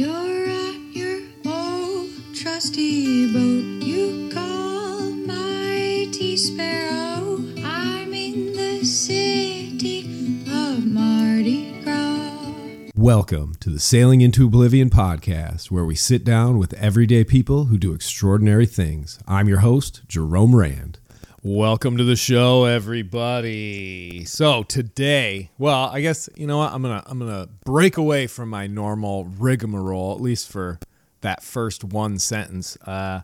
You're at your old trusty boat. You call mighty sparrow. I'm in the city of Mardi Gras. Welcome to the Sailing into Oblivion podcast, where we sit down with everyday people who do extraordinary things. I'm your host, Jerome Rand. Welcome to the show, everybody. So today, well, I guess you know what I'm gonna I'm gonna break away from my normal rigmarole, at least for that first one sentence. Uh,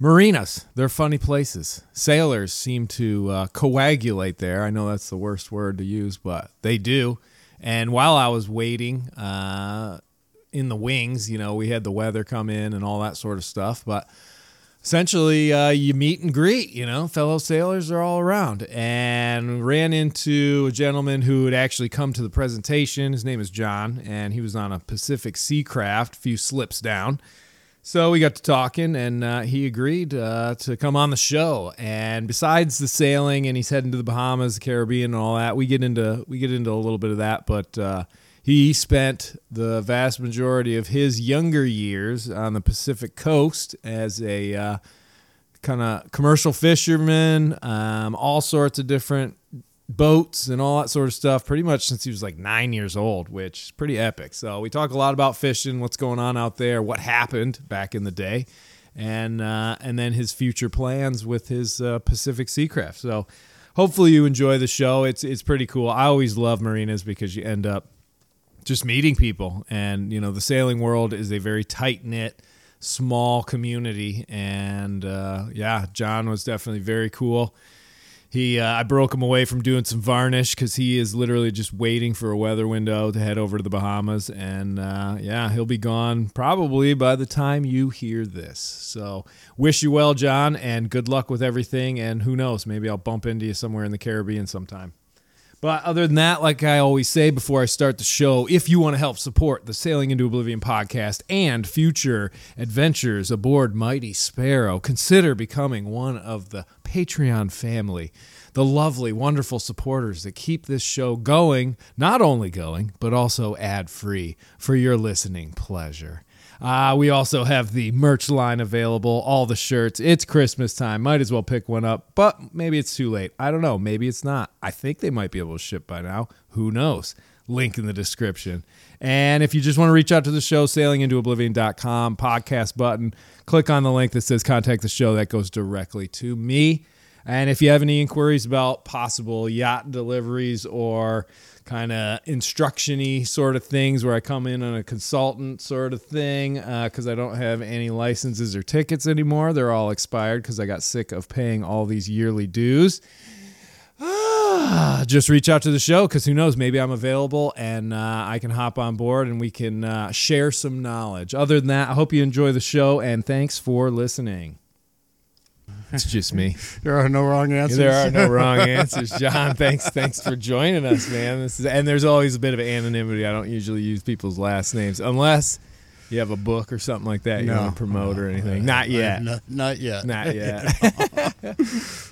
marinas, they're funny places. Sailors seem to uh, coagulate there. I know that's the worst word to use, but they do. And while I was waiting uh, in the wings, you know, we had the weather come in and all that sort of stuff, but essentially uh, you meet and greet you know fellow sailors are all around. And ran into a gentleman who had actually come to the presentation. His name is john and he was on a Pacific Seacraft a few slips down. So we got to talking and uh, he agreed uh, to come on the show. And besides the sailing and he's heading to the bahamas the caribbean and all that we get into we get into a little bit of that but uh, he spent the vast majority of his younger years on the Pacific coast as a uh, kind of commercial fisherman, um, all sorts of different boats and all that sort of stuff, pretty much since he was like nine years old, which is pretty epic. So we talk a lot about fishing, what's going on out there, what happened back in the day, and uh, and then his future plans with his uh, Pacific Seacraft. So hopefully you enjoy the show. It's it's pretty cool. I always love marinas because you end up just meeting people. And you know the sailing world is a very tight knit small community. And uh, yeah john was definitely very cool. He uh, i broke him away from doing some varnish because he is literally just waiting for a weather window to head over to the bahamas. And uh, yeah he'll be gone probably by the time you hear this. So wish you well john and good luck with everything. And who knows maybe i'll bump into you somewhere in the caribbean sometime but other than that, like I always say before I start the show, if you want to help support the Sailing into Oblivion podcast and future adventures aboard Mighty Sparrow, consider becoming one of the Patreon family. The lovely, wonderful supporters that keep this show going, not only going, but also ad free for your listening pleasure. Uh, we also have the merch line available, all the shirts. It's Christmas time. Might as well pick one up, but maybe it's too late. I don't know. Maybe it's not. I think they might be able to ship by now. Who knows? Link in the description. And if you just want to reach out to the show, sailingintooblivion.com, podcast button, click on the link that says contact the show. That goes directly to me. And if you have any inquiries about possible yacht deliveries or kind of instruction-y sort of things where I come in on a consultant sort of thing because uh, I don't have any licenses or tickets anymore. They're all expired because I got sick of paying all these yearly dues. Just reach out to the show because who knows? Maybe I'm available and uh, I can hop on board and we can uh, share some knowledge. Other than that, I hope you enjoy the show and thanks for listening. It's just me. There are no wrong answers. There are no wrong answers, John. Thanks, thanks for joining us, man. This is, and there's always a bit of anonymity. I don't usually use people's last names unless you have a book or something like that you No. want to promote or anything. Not yet. Not, not yet. Not yet.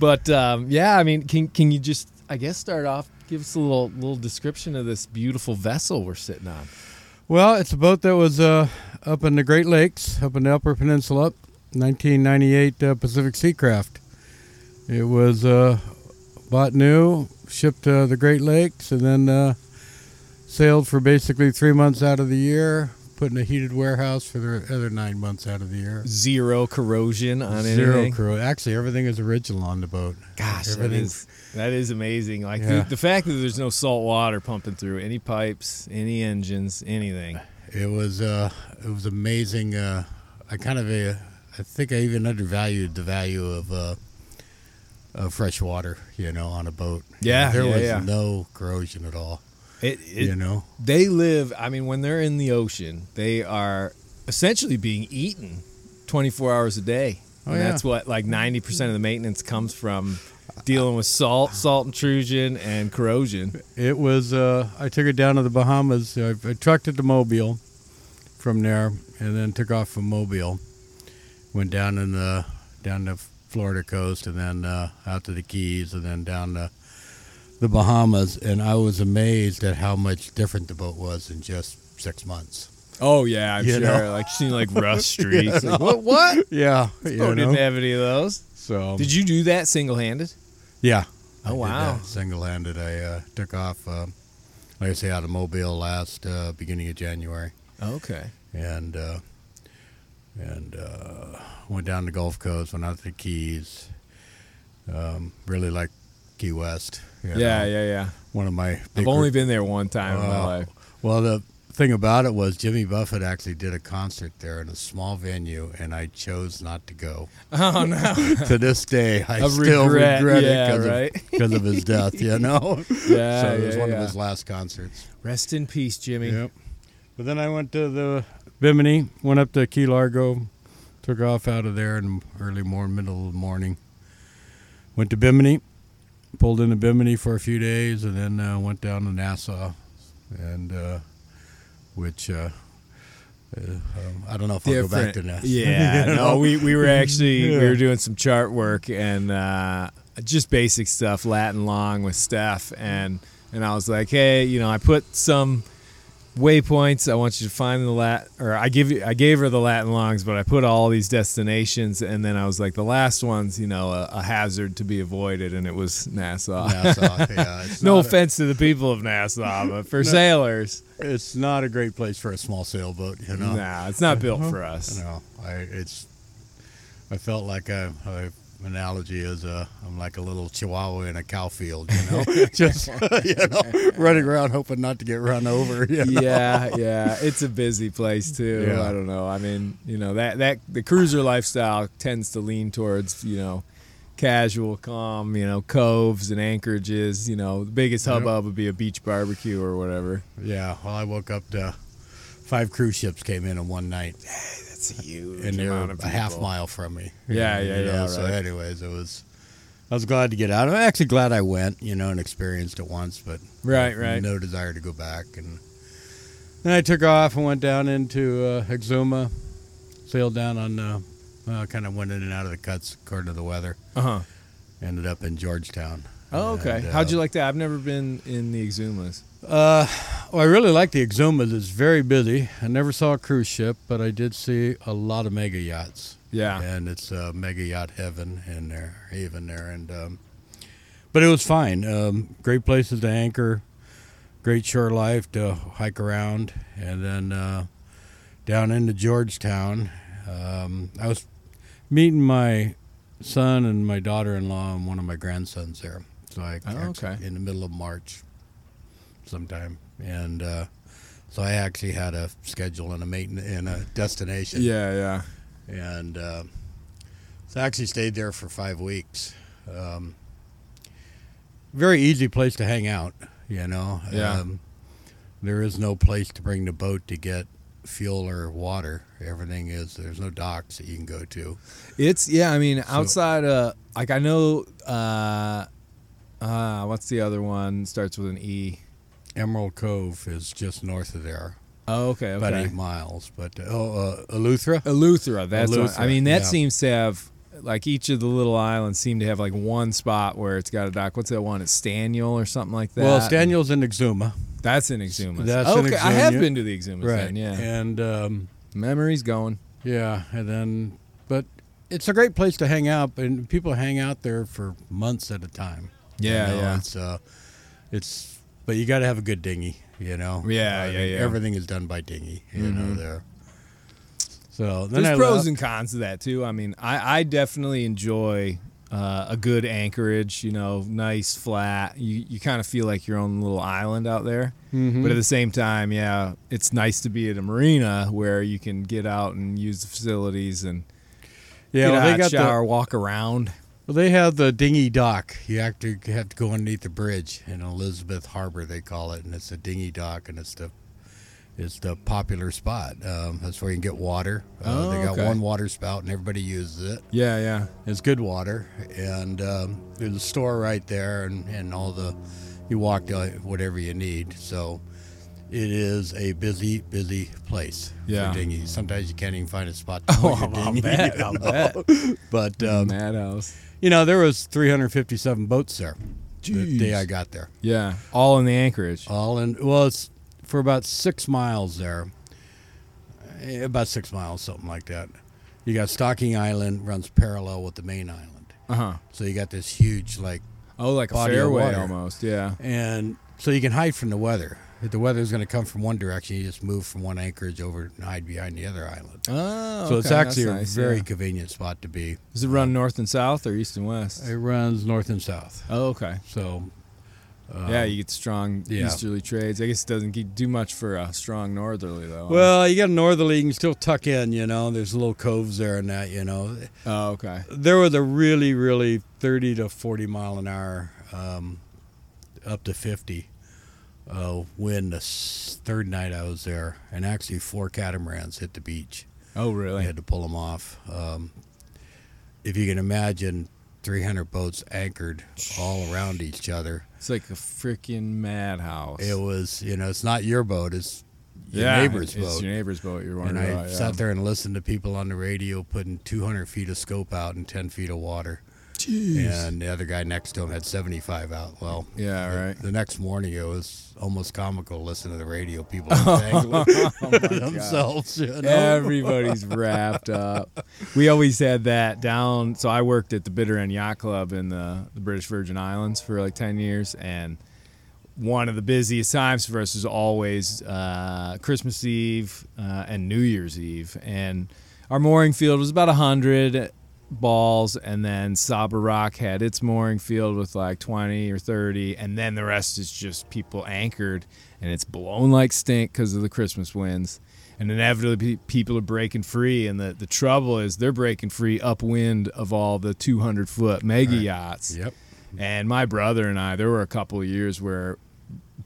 but um, yeah, I mean, can can you just, I guess, start off? Give us a little little description of this beautiful vessel we're sitting on. Well, it's a boat that was uh, up in the Great Lakes, up in the Upper Peninsula, 1998 uh, Pacific Seacraft. It was uh, bought new, shipped to the Great Lakes, and then uh, sailed for basically three months out of the year. Put in a heated warehouse for the other nine months out of the year. Zero corrosion on Zero anything. crew. Actually, everything is original on the boat. Gosh, that is that is amazing. Like Yeah. the, the fact that there's no salt water pumping through any pipes, any engines, anything. It was uh, it was amazing. Uh, I kind of uh, I think I even undervalued the value of uh, of fresh water. You know, on a boat. Yeah, there yeah, was yeah. no corrosion at all. It, it you know, they live. I mean, when they're in the ocean, they are essentially being eaten 24 hours a day. Oh, and yeah. that's what like 90% of the maintenance comes from dealing with salt, salt intrusion, and corrosion. it was. Uh, I took it down to the Bahamas. I, I trucked it to Mobile from there, and then took off from Mobile. Went down in the down the Florida coast, and then uh, out to the Keys, and then down to the Bahamas. And I was amazed at how much different the boat was in just six months. Oh yeah, I'm You sure. know? Like seen like rust streaks. Like, what? What? Yeah, Oh, you didn't have any of those. So Did you do that single handed? Yeah. Oh, wow. Single-handed. I uh, took off, uh, like I say, out of Mobile last uh, beginning of January, Okay. and uh, and uh, went down the Gulf Coast, went out to the Keys. Um, really like Key West. Yeah, know. yeah, yeah. One of my. I've only been there one time in my life. Well, the thing about it was Jimmy Buffett actually did a concert there in a small venue, and I chose not to go. Oh no. to this day, I Of still regret, regret, yeah, it because right? of, of his death. You know. Yeah, so it was yeah, one yeah. of his last concerts. Rest in peace, Jimmy. Yep. But then I went to the Bimini, went up to Key Largo, took off out of there in early morning, middle of the morning. Went to Bimini, pulled into Bimini for a few days, and then uh, went down to Nassau, and uh, which uh, uh, um, I don't know if I'll go back to Nassau. Yeah, You no, we, we were actually we were doing some chart work and uh, just basic stuff, Latin long with Steph, and and I was like, hey, you know, I put some waypoints. I want you to find the lat, or I give you, I gave her the Latin longs, but I put all these destinations, and then I was like, the last one's, you know, a, a hazard to be avoided, and it was Nassau. Nassau. Yeah, no not a- offense to the people of Nassau, but for sailors, it's not a great place for a small sailboat. You know. nah, it's not built uh-huh. for us. No, I it's. I felt like a, a analogy is uh, I'm like a little chihuahua in a cow field, you know, just you know, running around hoping not to get run over. You know? yeah, yeah, it's a busy place too. Yeah. I don't know. I mean, you know that that the cruiser lifestyle tends to lean towards you know casual, calm, you know coves and anchorages. You know, the biggest hubbub would be a beach barbecue or whatever. yeah. Well, I woke up to five cruise ships came in in one night, That's a huge and they're amount of a half mile from me. Yeah, yeah, yeah, So, right. anyways, it was. I was glad to get out. I'm actually glad I went, you know, and experienced it once, but Right, right. no desire to go back. And then I took off and went down into uh, Exuma, sailed down on, uh, uh, kind of went in and out of the cuts according to the weather. Uh huh. Ended up in Georgetown. Oh, okay. And, uh, How'd you like that? I've never been in the Exumas. Uh, well, I really like the Exumas. It's very busy. I never saw a cruise ship, but I did see a lot of mega yachts. Yeah. and it's uh, mega yacht heaven in there, haven there, and um, but it was fine. Um, great places to anchor, great shore life to hike around, and then uh, down into Georgetown. Um, I was meeting my son and my daughter-in-law and one of my grandsons there. So I Oh, okay. in the middle of March, sometime, and uh, so I actually had a schedule and a maintenance and a destination Yeah, yeah. and uh, so I actually stayed there for five weeks. Um, very easy place to hang out, you know. Yeah. Um, there is no place to bring the boat to get fuel or water. Everything is there's no docks that you can go to. It's yeah. I mean, outside uh like I know uh uh what's the other one starts with an E. Emerald Cove is just north of there, Oh, okay, about eight miles. But uh, oh, uh, Eleuthera. Eleuthera. That's what, I mean. That yeah. seems to have like each of the little islands seem to have like one spot where it's got a dock. What's that one? It's Staniel or something like that. Well, Staniel's in Exuma, That's in Exuma. That's in okay, I have been to the Exumas. right? Then, yeah, and um, memories going. Yeah, and then, but it's a great place to hang out, and people hang out there for months at a time. You Yeah, know, yeah. It's uh, it's, but you got to have a good dinghy, you know. Yeah, I yeah, mean, yeah. Everything is done by dinghy, you know. Mhm. There. So then There's I pros left. and cons to that too. I mean, I, I definitely enjoy uh, a good anchorage. You know, nice flat. You you kind of feel like your own little island out there. Mhm. But at the same time, yeah, it's nice to be at a marina where you can get out and use the facilities and yeah, get well, they got shower, walk around. Well, they have the dinghy dock. You have to have to go underneath the bridge in Elizabeth Harbor, they call it, and it's a dinghy dock, and it's the it's the popular spot. Um, that's where you can get water. Uh, Oh, they got okay. one water spout, and everybody uses it. Yeah, yeah. It's good water, and um, there's a store right there, and, and all the you walk to whatever you need. So it is a busy, busy place Yeah. for dinghies. Sometimes you can't even find a spot to Oh, put your I'll dinghy. bet, I'll know? But um, Madhouse. You know, there was 357 boats there the day I got there. Yeah, all in the anchorage. All in well, it's for about six miles there. Eh, About six miles, something like that. You got Stocking Island runs parallel with the main island, Uh huh. so you got this huge like, Oh, like a fairway almost. Yeah. and so you can hide from the weather. If the weather's going to come from one direction, you just move from one anchorage over and hide behind the other island. Oh. so it's actually that's a nice, very yeah. convenient spot to be. Does it run north and south or east and west? It runs north and south. Oh, okay. So um, yeah, you get strong yeah. easterly trades. I guess it doesn't do much for a strong northerly though. Well, you got a northerly, you can still tuck in, you know. There's little coves there and that, you know. Oh, okay. There was a really, really 30 to 40 mile an hour, um, up to 50 uh, wind the third night I was there. And actually, four catamarans hit the beach. Oh, really? I had to pull them off. Um, if you can imagine 300 boats anchored all around each other, It's like a freaking madhouse. it was, you know, it's not your boat, it's your yeah, neighbor's it's boat. It's your neighbor's boat. You're and wondering I about. yeah. sat there and listened to people on the radio putting 200 feet of scope out in 10 feet of water. And the other guy next to him had 75 out. Well, Yeah, the, right. The next morning, it was almost comical listening to the radio. People entangling themselves. You know? Everybody's wrapped up. We always had that down. So I worked at the Bitter End Yacht Club in the, the British Virgin Islands for like 10 years. And one of the busiest times for us is always uh, Christmas Eve uh, and New Year's Eve. And our mooring field was about 100 balls. And then Saba Rock had its mooring field with like 20 or 30. And then the rest is just people anchored. And it's blown like stink because of the Christmas winds and inevitably people are breaking free and the, the trouble is they're breaking free upwind of all the 200 foot mega yachts Yep. and my brother and i there were a couple of years where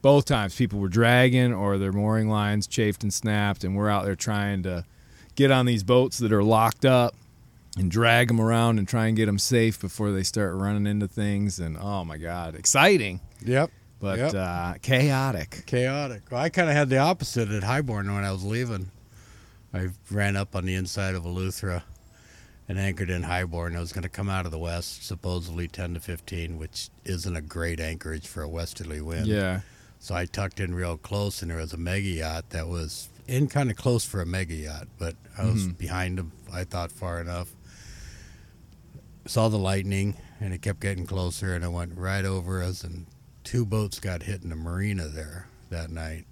both times people were dragging or their mooring lines chafed and snapped and we're out there trying to get on these boats that are locked up and drag them around and try and get them safe before they start running into things and oh my god exciting Yep. but Yep. uh, chaotic Chaotic. Well, I kind of had the opposite at Highborn when I was leaving. I ran up on the inside of Eleuthera and anchored in Highborn. I was going to come out of the west, supposedly 10 to 15, which isn't a great anchorage for a westerly wind. yeah So I tucked in real close, and there was a mega yacht that was in kind of close for a mega yacht, but I was Mhm. behind him. I thought far enough. Saw the lightning, and it kept getting closer, and it went right over us, and two boats got hit in the marina there that night.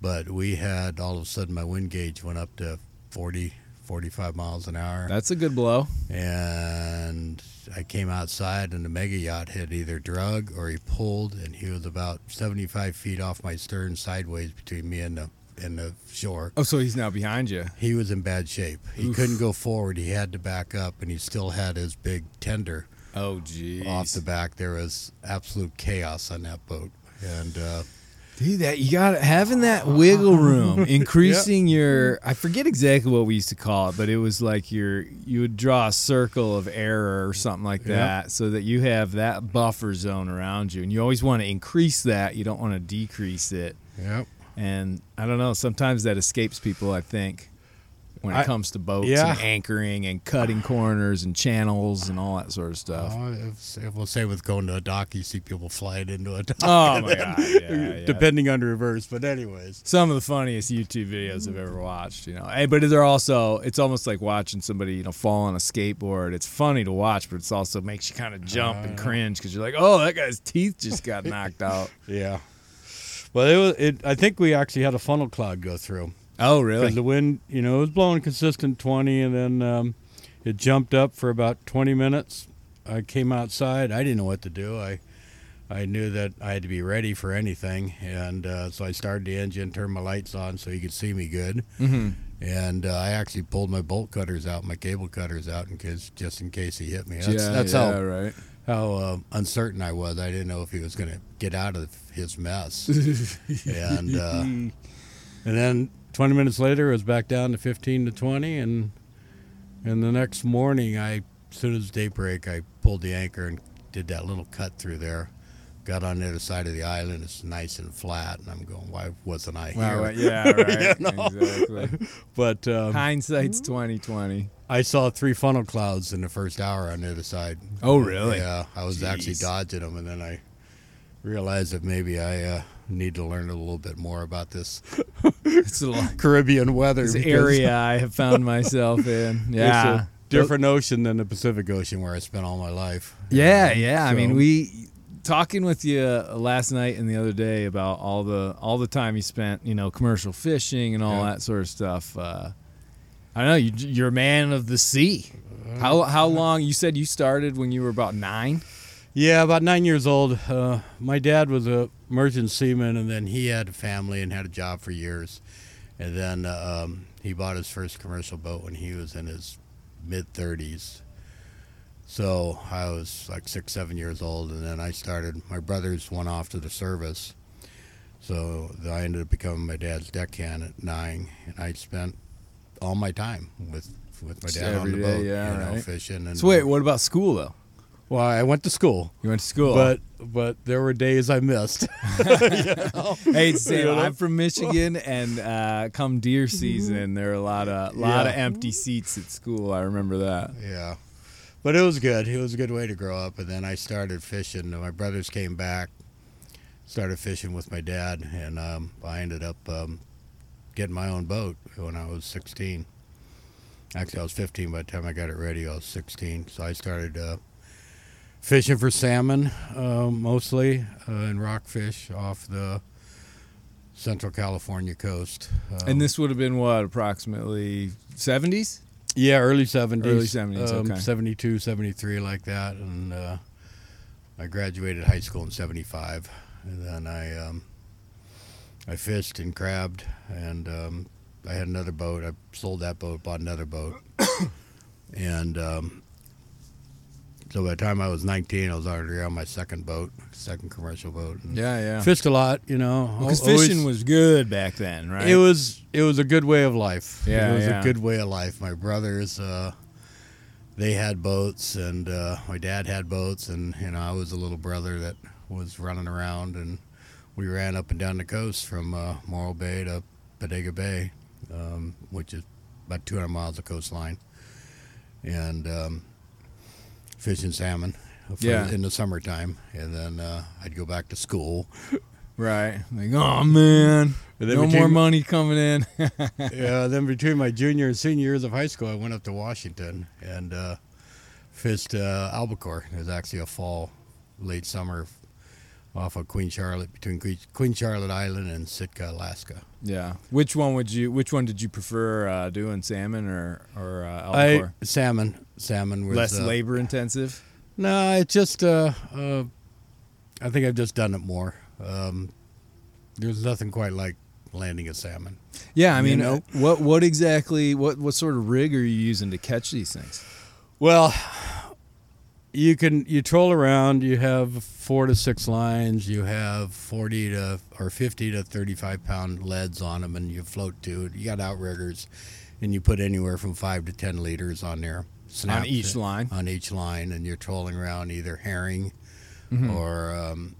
But we had all of a sudden my wind gauge went up to 40, 45 miles an hour that's a good blow and I came outside and the mega yacht had either drug or he pulled and he was about 75 feet off my stern sideways between me and the and the shore. oh so he's now behind you He was in bad shape. He Oof. couldn't go forward. He had to back up and he still had his big tender Oh, geez. off the back. There was absolute chaos on that boat. And uh, Dude, that you got having that wiggle room, increasing your. I forget exactly what we used to call it, but it was like your you would draw a circle of error or something like Yep. that, so that you have that buffer zone around you, and you always want to increase that. You don't want to decrease it. yep. And I don't know. Sometimes that escapes people. I think when it I- comes to boats yeah. and anchoring and cutting corners and channels and all that sort of stuff. Oh, if, we'll say with going to a dock, you see people flying into a dock. Oh my god! Yeah, yeah. Depending on the reverse, but anyways, some of the funniest YouTube videos I've ever watched, you know. Hey, but they're also it's almost like watching somebody, you know, fall on a skateboard. It's funny to watch, but it's also makes you kind of jump and uh. cringe because you're like, oh, that guy's teeth just got knocked out. Yeah. Well, it was. It, I think we actually had a funnel cloud go through Oh, because really? the wind, you know, it was blowing consistent twenty, and then um, it jumped up for about twenty minutes. I came outside. I didn't know what to do. I I knew that I had to be ready for anything, and uh, so I started the engine, turned my lights on so you could see me good, hmm and uh, I actually pulled my bolt cutters out, my cable cutters out, in case just in case he hit me. That's, yeah, that's yeah, how right. How uh, uncertain I was. I didn't know if he was going to get out of his mess. and uh, and then 20 minutes later, it was back down to 15 to 20, and and the next morning, I as soon as daybreak, I pulled the anchor and did that little cut through there. Got on the other side of the island. It's nice and flat, and I'm going, why wasn't I here? Wow, right, yeah, right. You know? Exactly. But um, Hindsight's twenty twenty. I saw three funnel clouds in the first hour on the other side. Oh, really? Yeah, I was actually dodging them, and then I realized that maybe I uh, need to learn a little bit more about this It's a lot. Caribbean weather. This because area I have found myself in. Yeah. different ocean than the Pacific Ocean where I spent all my life. Yeah, yeah. I mean, we talking with you uh, last night and the other day about all the all the time you spent, you know, commercial fishing and all Yeah. that sort of stuff. Uh, I don't know. You, you're a man of the sea. How how long? You said you started when you were about nine. Yeah, about nine years old. Uh, my dad was a merchant seaman, and then he had a family and had a job for years. And then um, he bought his first commercial boat when he was in his mid 30s. So I was like six, seven years old, and then I started. My brothers went off to the service, so I ended up becoming my dad's deckhand at nine, and I spent all my time with with my Just dad on the day, boat, yeah, you know, right. fishing. And So wait, what about school though? well, I went to school. You went to school, But but there were days I missed. hey, Sam, You know? I'm from Michigan, and uh, come deer season, there are a lot of lot of empty seats at school. I remember that. yeah, but it was good. It was a good way to grow up. And then I started fishing. My brothers came back, started fishing with my dad, and um, I ended up um, getting my own boat when I was 16. Actually, I was 15 by the time I got it ready. I was 16, so I started uh, fishing for salmon uh, mostly uh, and rockfish off the Central California coast. Um, And this would have been what, approximately 70s? Yeah, early 70s. Early 70s, um, okay. 72, 73, like that. And uh, I graduated high school in 75. And then I um, I fished and crabbed. And um, I had another boat. I sold that boat, bought another boat. and um, so by the time I was 19, I was already on my second boat, second commercial boat. And Yeah, yeah. Fished a lot, you know. Because always- fishing was good back then, right? it was it was a good way of life. Yeah, it was yeah. a good way of life. My brothers, uh, they had boats, and uh, my dad had boats, and you know I was a little brother that was running around, and we ran up and down the coast from uh, Morro Bay to Bodega Bay, um, which is about 200 miles of coastline, and um, fishing salmon. For, Yeah. in the summertime, and then uh, I'd go back to school. right. Like, oh man, no between- more money coming in. yeah, then between my junior and senior years of high school, I went up to Washington and uh, fished uh, albacore. It was actually a fall, late summer, off of Queen Charlotte, between Queen, Charlotte Island and Sitka, Alaska. yeah. Which one would you? Which one did you prefer uh, doing, salmon or or uh, I salmon, salmon was Less uh, labor intensive. No, it just. Uh, uh, I think I've just done it more. Um, there's nothing quite like landing a salmon. Yeah, I you mean, know? uh, what what exactly? What what sort of rig are you using to catch these things? Well, you can you troll around. You have four to six lines. You have forty to or fifty to thirty-five pound leads on them, and you float to it. You got outriggers, and you put anywhere from five to ten leaders on there. On each it- line. On each line, and you're trolling around either herring Mhm. or um,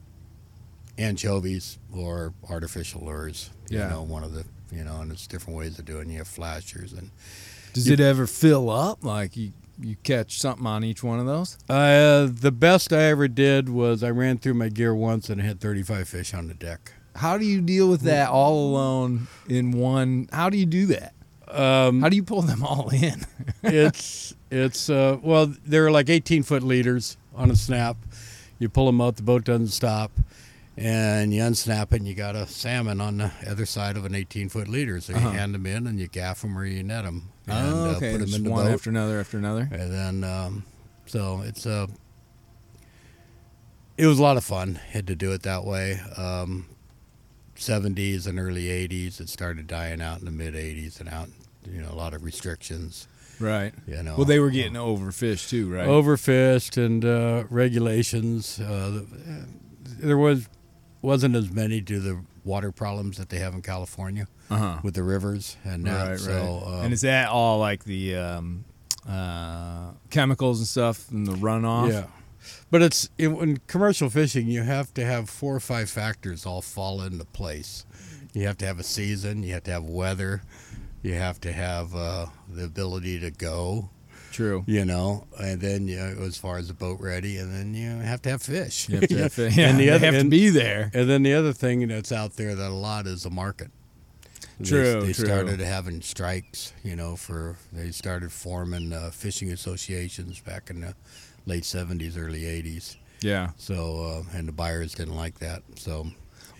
anchovies or artificial lures. You Yeah. know, one of the you know, and it's different ways of doing. it. You have flashers and Does You- it ever fill up? Like you you catch something on each one of those? Uh, the best I ever did was I ran through my gear once and I had 35 fish on the deck. How do you deal with that all alone in one? How do you do that? Um, How do you pull them all in? it's it's uh, well, they're like 18 foot leaders on a snap. You pull them out, the boat doesn't stop, and you unsnap it, and you got a salmon on the other side of an 18 foot leader. So you Uh-huh. hand them in, and you gaff them or you net them, and oh, uh, put them in the one boat. after another after another. And then, um, so it's a, it was a lot of fun. Had to do it that way. Um, 70s and early 80s, it started dying out in the mid 80s and out, you know, a lot of restrictions. Right. You know, Well, they were getting overfished too, right? overfished and uh, regulations. Uh, there was wasn't as many to the water problems that they have in California Uh huh. with the rivers and that. Right, so, right. um, and is that all like the um, uh, chemicals and stuff and the runoff? Yeah, but it's in, in commercial fishing. You have to have four or five factors all fall into place. You have to have a season. You have to have weather. You have to have uh, the ability to go. True. you know, and then you know, as far as the boat ready, and then you have to have fish. You have to have, yeah, and the they other have to be there. And then the other thing that's out there that a lot is the market. They- True, They, true. started having strikes, you know, for they started forming uh, fishing associations back in the late '70s, early '80s. Yeah. So, uh, and the buyers didn't like that. So,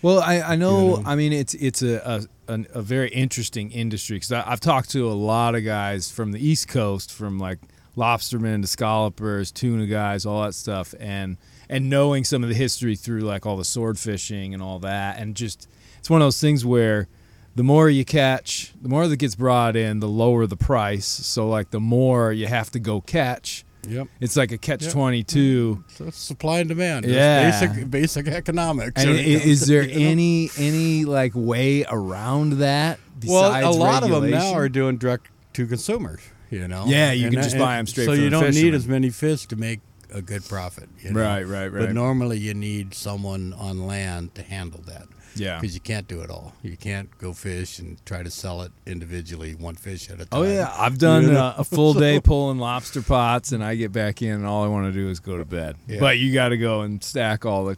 Well, I, I know, You know? I mean, it's it's a a, a very interesting industry because I've talked to a lot of guys from the East Coast, from like lobstermen to scallopers, tuna guys, all that stuff, and and knowing some of the history through like all the sword fishing and all that, and just it's one of those things where the more you catch, the more that gets brought in, the lower the price. So like the more you have to go catch, yep. it's like a catch Yep. twenty two. So supply and demand. Just Yeah. Basic basic economics. And i- when it comes is there you know? any any like way around that? Well, a lot of them now are doing direct to consumers. You know. Yeah, you And can that- just buy them straight So from you don't need as many fish to make a good profit. You know? Right, right, right. But normally you need someone on land to handle that. Yeah. Because you can't do it all. You can't go fish and try to sell it individually, one fish at a time. Oh yeah, I've done You know? uh, a full day pulling lobster pots, and I get back in, and all I want to do is go to bed. Yeah. But you got to go and stack all the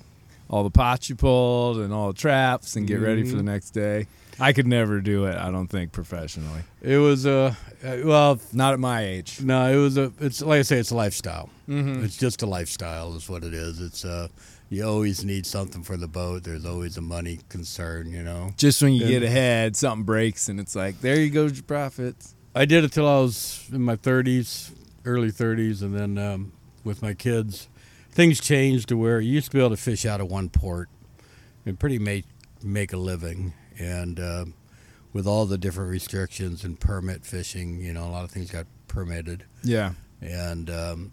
all the pots you pulled and all the traps, and get ready for the Mm-hmm. next day. I could never do it. I don't think professionally. It was uh, uh, well, Not at my age. no, it was a. It's like I say, it's a lifestyle. Mm-hmm. It's just a lifestyle, is what it is. It's uh, you always need something for the boat. There's always a money concern, you know. Just when you And- get ahead, something breaks, and it's like there you go, your profits. I did it till I was in my 30s, early 30s, and then um, with my kids, things changed to where you used to be able to fish out of one port and pretty make make a living. And uh, with all the different restrictions and permit fishing, you know, a lot of things got permitted, Yeah. and um,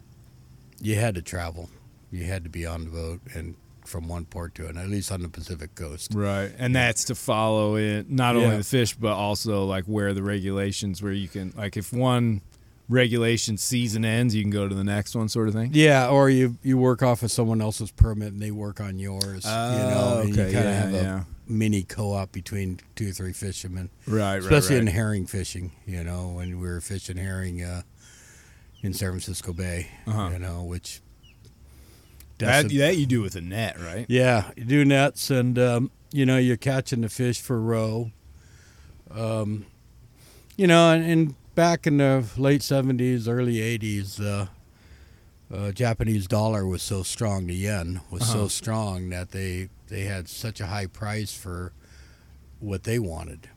you had to travel. You had to be on the boat and from one port to another, at least on the Pacific coast. Right, and that's to follow it not only Yeah. the fish, but also like where the regulations, where you can like if one regulation season ends, you can go to the next one, sort of thing. Yeah, or you you work off of someone else's permit and they work on yours. you know, and you Oh, okay, kind of yeah, have a yeah. mini co-op between two or three fishermen, Right, right, especially right. in herring fishing. You know, when we were fishing herring uh, in San Francisco Bay, Uh-huh. you know, which that, a- that you do with a net, right? yeah, you do nets and um, you know you're catching the fish for roe. Um, you know, and, and back in the late '70s, early '80s, uh, uh, Japanese dollar was so strong, the yen was Uh-huh. so strong that they they had such a high price for what they wanted.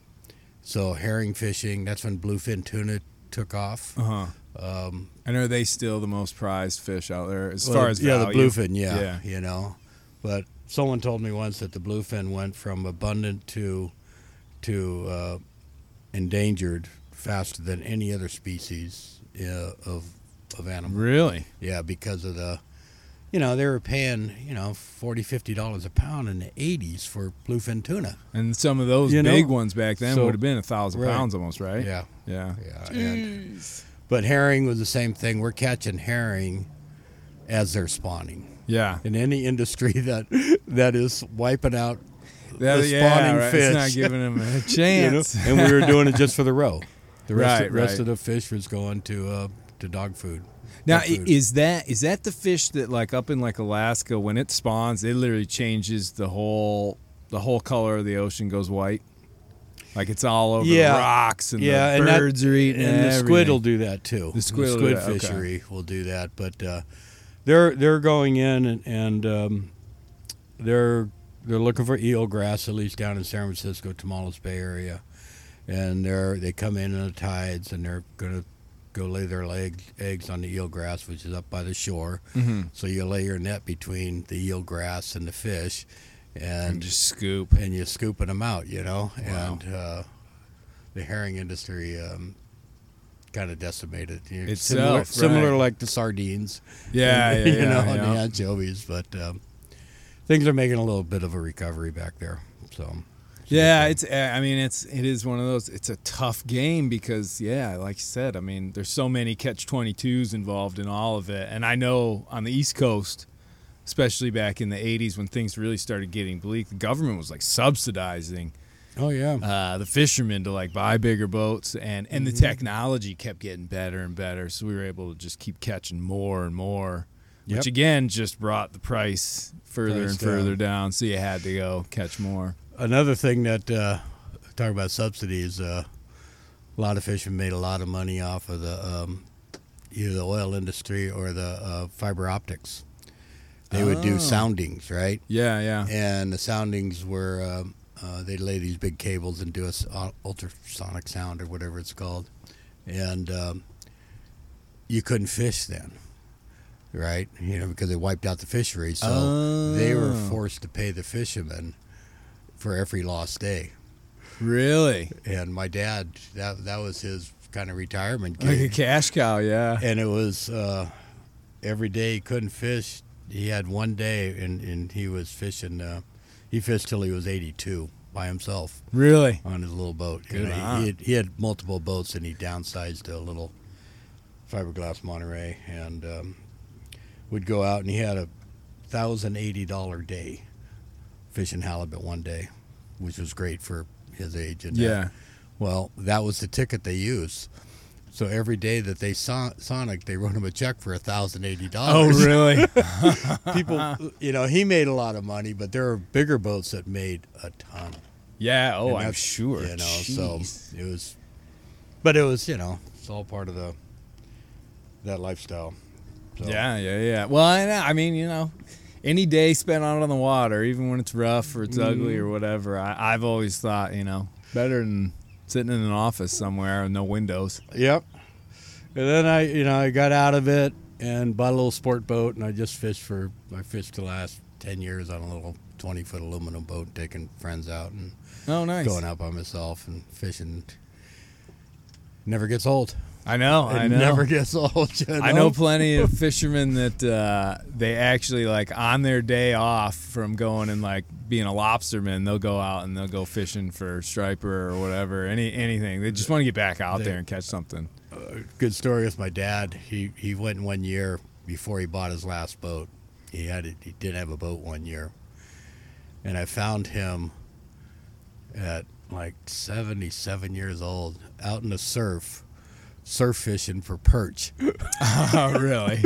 So herring fishing, that's when bluefin tuna took off. Uh huh. Um, And are they still the most prized fish out there as well, far as yeah, the bluefin, yeah, Yeah. you know. But someone told me once that the bluefin went from abundant to to uh, endangered faster than any other species uh, of of animal. Really? Yeah, because of the, you know, they were paying you know 40 50 dollars a pound in the '80s for bluefin tuna. And some of those You know, big ones back then so- would have been a thousand Right. pounds almost, right? Yeah, Yeah. yeah. And, but herring was the same thing. We're catching herring as they're spawning. Yeah. in any industry that that is wiping out That, the yeah, spawning right. fish. It's not giving them a you know? chance. and we were doing it just for the roe. The rest, Right, of, rest right. of the fish was going to uh, to dog food. Now, is that is that the fish that like up in like Alaska when it spawns, it literally changes the whole the whole color of the ocean goes white, like it's all over Yeah. the rocks and yeah, the and that- birds are eating and the squid will do that too. The squid do squid that, okay. fishery will do that, but uh, they're they're going in and, and um, they're they're looking for eelgrass at least down in San Francisco, Tomales Bay area, and they're they come in in the tides and they're gonna go lay their leg, eggs on the eelgrass, which is up by the shore. Mhm. So you lay your net between the eelgrass and the fish, and just scoop. and you're scooping them out, you know. Wow. And uh, the herring industry um, kind of decimated. You know, Itself, similar, similar like the sardines. Yeah, and, yeah, you yeah, know, and the yeah. anchovies. But um, things are making a little bit of a recovery back there. So Yeah, it's. uh, I mean, it's. It is one of those. It's a tough game because, yeah, like you said, I mean, there's so many catch twenty twos involved in all of it, and I know on the East Coast, especially back in the '80s when things really started getting bleak, the government was like subsidizing Oh yeah. uh, the fishermen to like buy bigger boats, and and the Mm-hmm. technology kept getting better and better, so we were able to just keep catching more and more. Yep. Which again just brought the price further Price and further down, so you had to go catch more. Another thing that uh, talk about subsidies. Uh, a lot of fishermen made a lot of money off of the um, either the oil industry or the uh, fiber optics. They would Oh. do soundings, right? Yeah, yeah. And the soundings were um, uh, they'd lay these big cables and do a ultrasonic sound or whatever it's called, and um, you couldn't fish then, right? You know because they wiped out the fisheries, so they were Oh. forced to pay the fishermen for every lost day. Really? And my dad, that that was his kind of retirement Like a cash cow, yeah. and it was uh, every day he couldn't fish. He had one day, and, and he was fishing. Uh, he fished till he was 82 by himself Really? on his little boat. You Good know, he- on. he, had, he had multiple boats, and he downsized to a little fiberglass Monterey, and um, would go out, and he had a thousand eighty dollar day fishing halibut one day, which was great for his age. And that. Yeah. Well, that was the ticket they used. So every day that they saw Sonic, they wrote him a check for thousand eighty dollars. Oh, really? People, you know, he made a lot of money, but there are bigger boats that made a ton. yeah. Oh, And I'm sure. You know, Jeez. so it was, but it was, you know, it's all part of the that lifestyle. So, Yeah, yeah, yeah. Well, I, uh, I mean, you know, any day spent out on the water, even when it's rough or it's ugly or mm-hmm. whatever, I, I've always thought, you know, better than sitting in an office somewhere with no windows. Yep. And then I, you know, I got out of it and bought a little sport boat, and I just fished for. I fished the last ten years on a little twenty foot aluminum boat, taking friends out and Oh, nice. going out by myself and fishing. Never gets old. I know. It I know. never gets old. you I know plenty of fishermen that uh, they actually like on their day off from going and like being a lobsterman, they'll go out and they'll go fishing for striper or whatever, any anything. They just want to get back out They- there and catch something. good story with my dad. He he went one year before he bought his last boat. He had it, he did have a boat one year, and I found him at like seventy seven years old out in the surf, surf fishing for perch oh, really?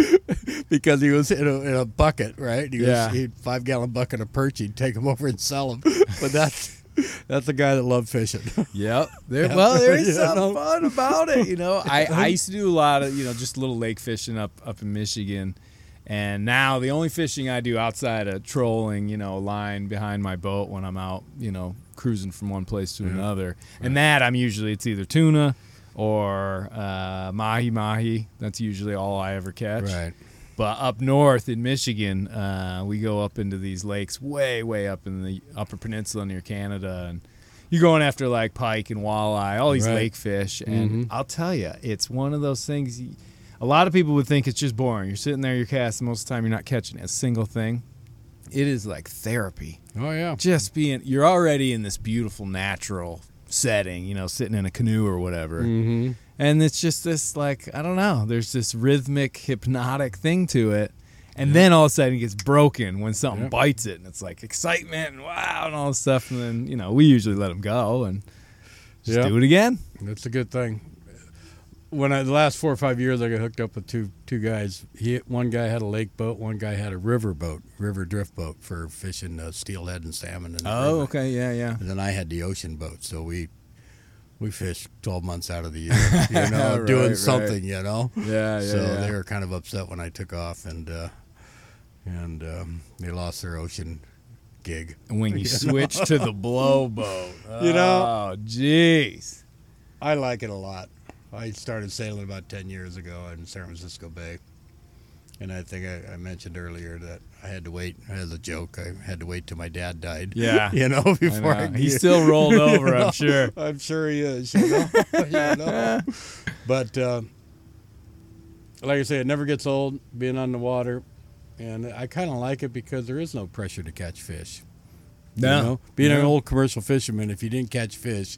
because he was in a, in a bucket, right? He Yeah. was five gallon bucket of perch. He'd take them over and sell them. But that's that's the guy that loved fishing. Yep. There, well, there is something fun about it. You know, I, I used to do a lot of, you know, just little lake fishing up, up in Michigan. And now the only fishing I do outside of trolling, you know, a line behind my boat when I'm out, you know, cruising from one place to mm-hmm. another. And that I'm usually, it's either tuna or uh, mahi mahi. That's usually all I ever catch. right. But up north in Michigan, uh, we go up into these lakes way, way up in the Upper Peninsula near Canada, and you're going after like pike and walleye, all these Right. lake fish. And Mhm. I'll tell you, it's one of those things. You, a lot of people would think it's just boring. You're sitting there, you're casting most of the time, you're not catching a single thing. It is like therapy. Oh yeah. Just being, you're already in this beautiful natural setting, you know, sitting in a canoe or whatever Mm-hmm. and it's just this like I don't know. There's this rhythmic, hypnotic thing to it, and then all of a sudden it gets broken when something Yep. bites it, and it's like excitement and wow and all this stuff. And then you know we usually let them go and just Yep. do it again. That's a good thing. When I the last four or five years, I got hooked up with two two guys. He one guy had a lake boat, one guy had a river boat, river drift boat for fishing uh, steelhead and salmon. River. Oh, okay, yeah, yeah. And then I had the ocean boat, so we we fished twelve months out of the year, you know, Right, doing right. something, you know. Yeah, yeah, so yeah. they were kind of upset when I took off, and uh, and um, they lost their ocean gig. When you switch to the blow boat, You know? oh, jeez. I like it a lot. I started sailing about 10 years ago in San Francisco Bay. And I think I, I mentioned earlier that I had to wait, as a joke, I had to wait till my dad died. Yeah. you know, before I I, know. He's still rolled over, You know? I'm sure. I'm sure he is. You know? You know? But uh, like I say, it never gets old being on the water. And I kind of like it because there is no pressure to catch fish. You No. know? Being an old commercial fisherman, if you didn't catch fish,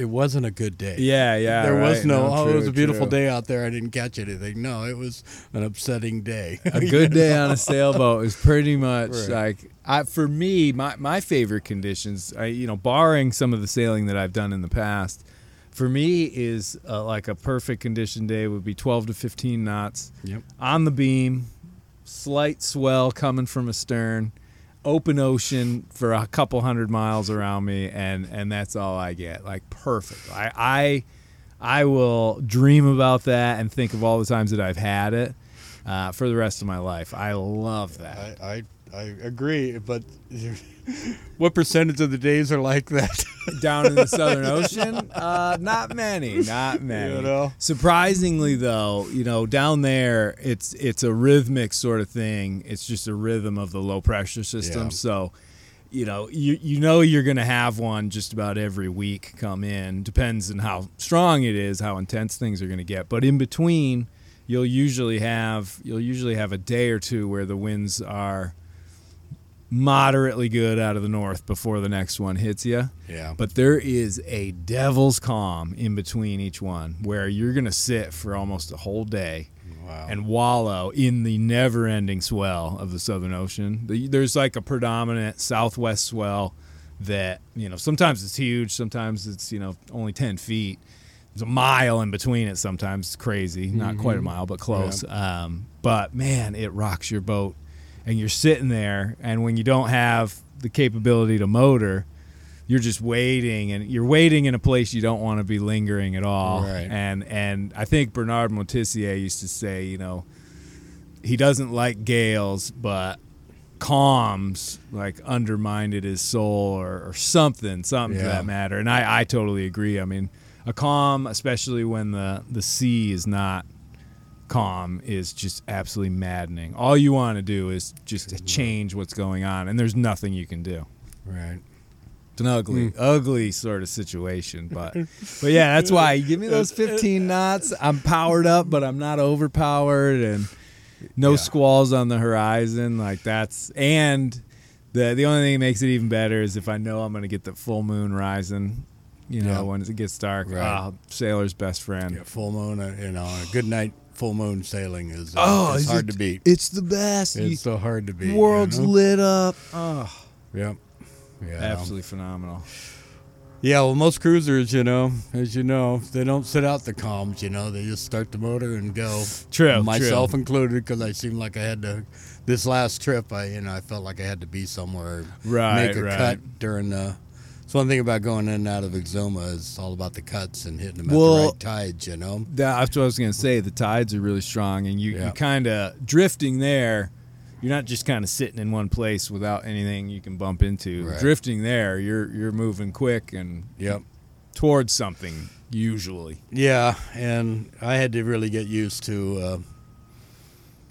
it wasn't a good day. Yeah, yeah. there was right. no, oh, it was a beautiful true. day out there. I didn't catch anything. No, it was an upsetting day. a good day on a sailboat is pretty much Right. like I, for me my, my favorite conditions I, you know barring some of the sailing that i've done in the past for me is uh, like a perfect condition day would be 12 to 15 knots Yep. on the beam slight swell coming from astern open ocean for a couple hundred miles around me and and that's all i get. Like perfect. I i i will dream about that and think of all the times that i've had it uh, for the rest of my life. I love that. I, I I agree, but what percentage of the days are like that? down in the southern ocean uh, not many not many You know? surprisingly though you know down there it's it's a rhythmic sort of thing it's just a rhythm of the low pressure system Yeah. so you know you you know you're going to have one just about every week come in depends on how strong it is how intense things are going to get but in between you'll usually have you'll usually have a day or two where the winds are moderately good out of the north before the next one hits you yeah. but there is a devil's calm in between each one where you're going to sit for almost a whole day Wow. and wallow in the never ending swell of the Southern Ocean. There's like a predominant southwest swell that, you know, sometimes it's huge, sometimes it's, you know, only 10 feet. There's a mile in between it sometimes. It's crazy. Not quite a mile, but close. Um, but man, it rocks your boat. And you're sitting there, and when you don't have the capability to motor, you're just waiting and you're waiting in a place you don't want to be lingering at all. Right. And and I think Bernard Moitessier used to say, you know, he doesn't like gales, but calms like undermined his soul or, or something, something to that matter. And I, I totally agree. I mean, a calm, especially when the, the sea is not calm, is just absolutely maddening. All you want to do is just change what's going on, and there's nothing you can do. right. It's an ugly, ugly sort of situation, but but yeah, that's why you give me those 15 knots. I'm powered up, but I'm not overpowered, and no Yeah. squalls on the horizon. Like that's and the the only thing that makes it even better is if I know I'm going to get the full moon rising. You know, Yeah. when it gets dark, Right. ah, sailor's best friend. Yeah, full moon, uh, you know, a good night full moon sailing is uh, Oh, it's hard it- to beat. It's the best. You- It's so hard to beat. you world's know? lit up. Oh, Yep. Yeah. absolutely phenomenal. Yeah, well, most cruisers, you know, as you know, they don't sit out the comms, You know, they just start the motor and go. True, myself true. included, because I seemed like I had to. This last trip, I you know, I felt like I had to be somewhere, Right, make a right. cut during the. It's one thing about going in and out of Exuma is all about the cuts and hitting them at the right tides. You know. That's what I was going to say. The tides are really strong, and you, Yeah. you kind of drifting there. You're not just kind of sitting in one place without anything you can bump into. Right. Drifting there, you're you're moving quick and Yep. towards something usually. Yeah, and I had to really get used to uh,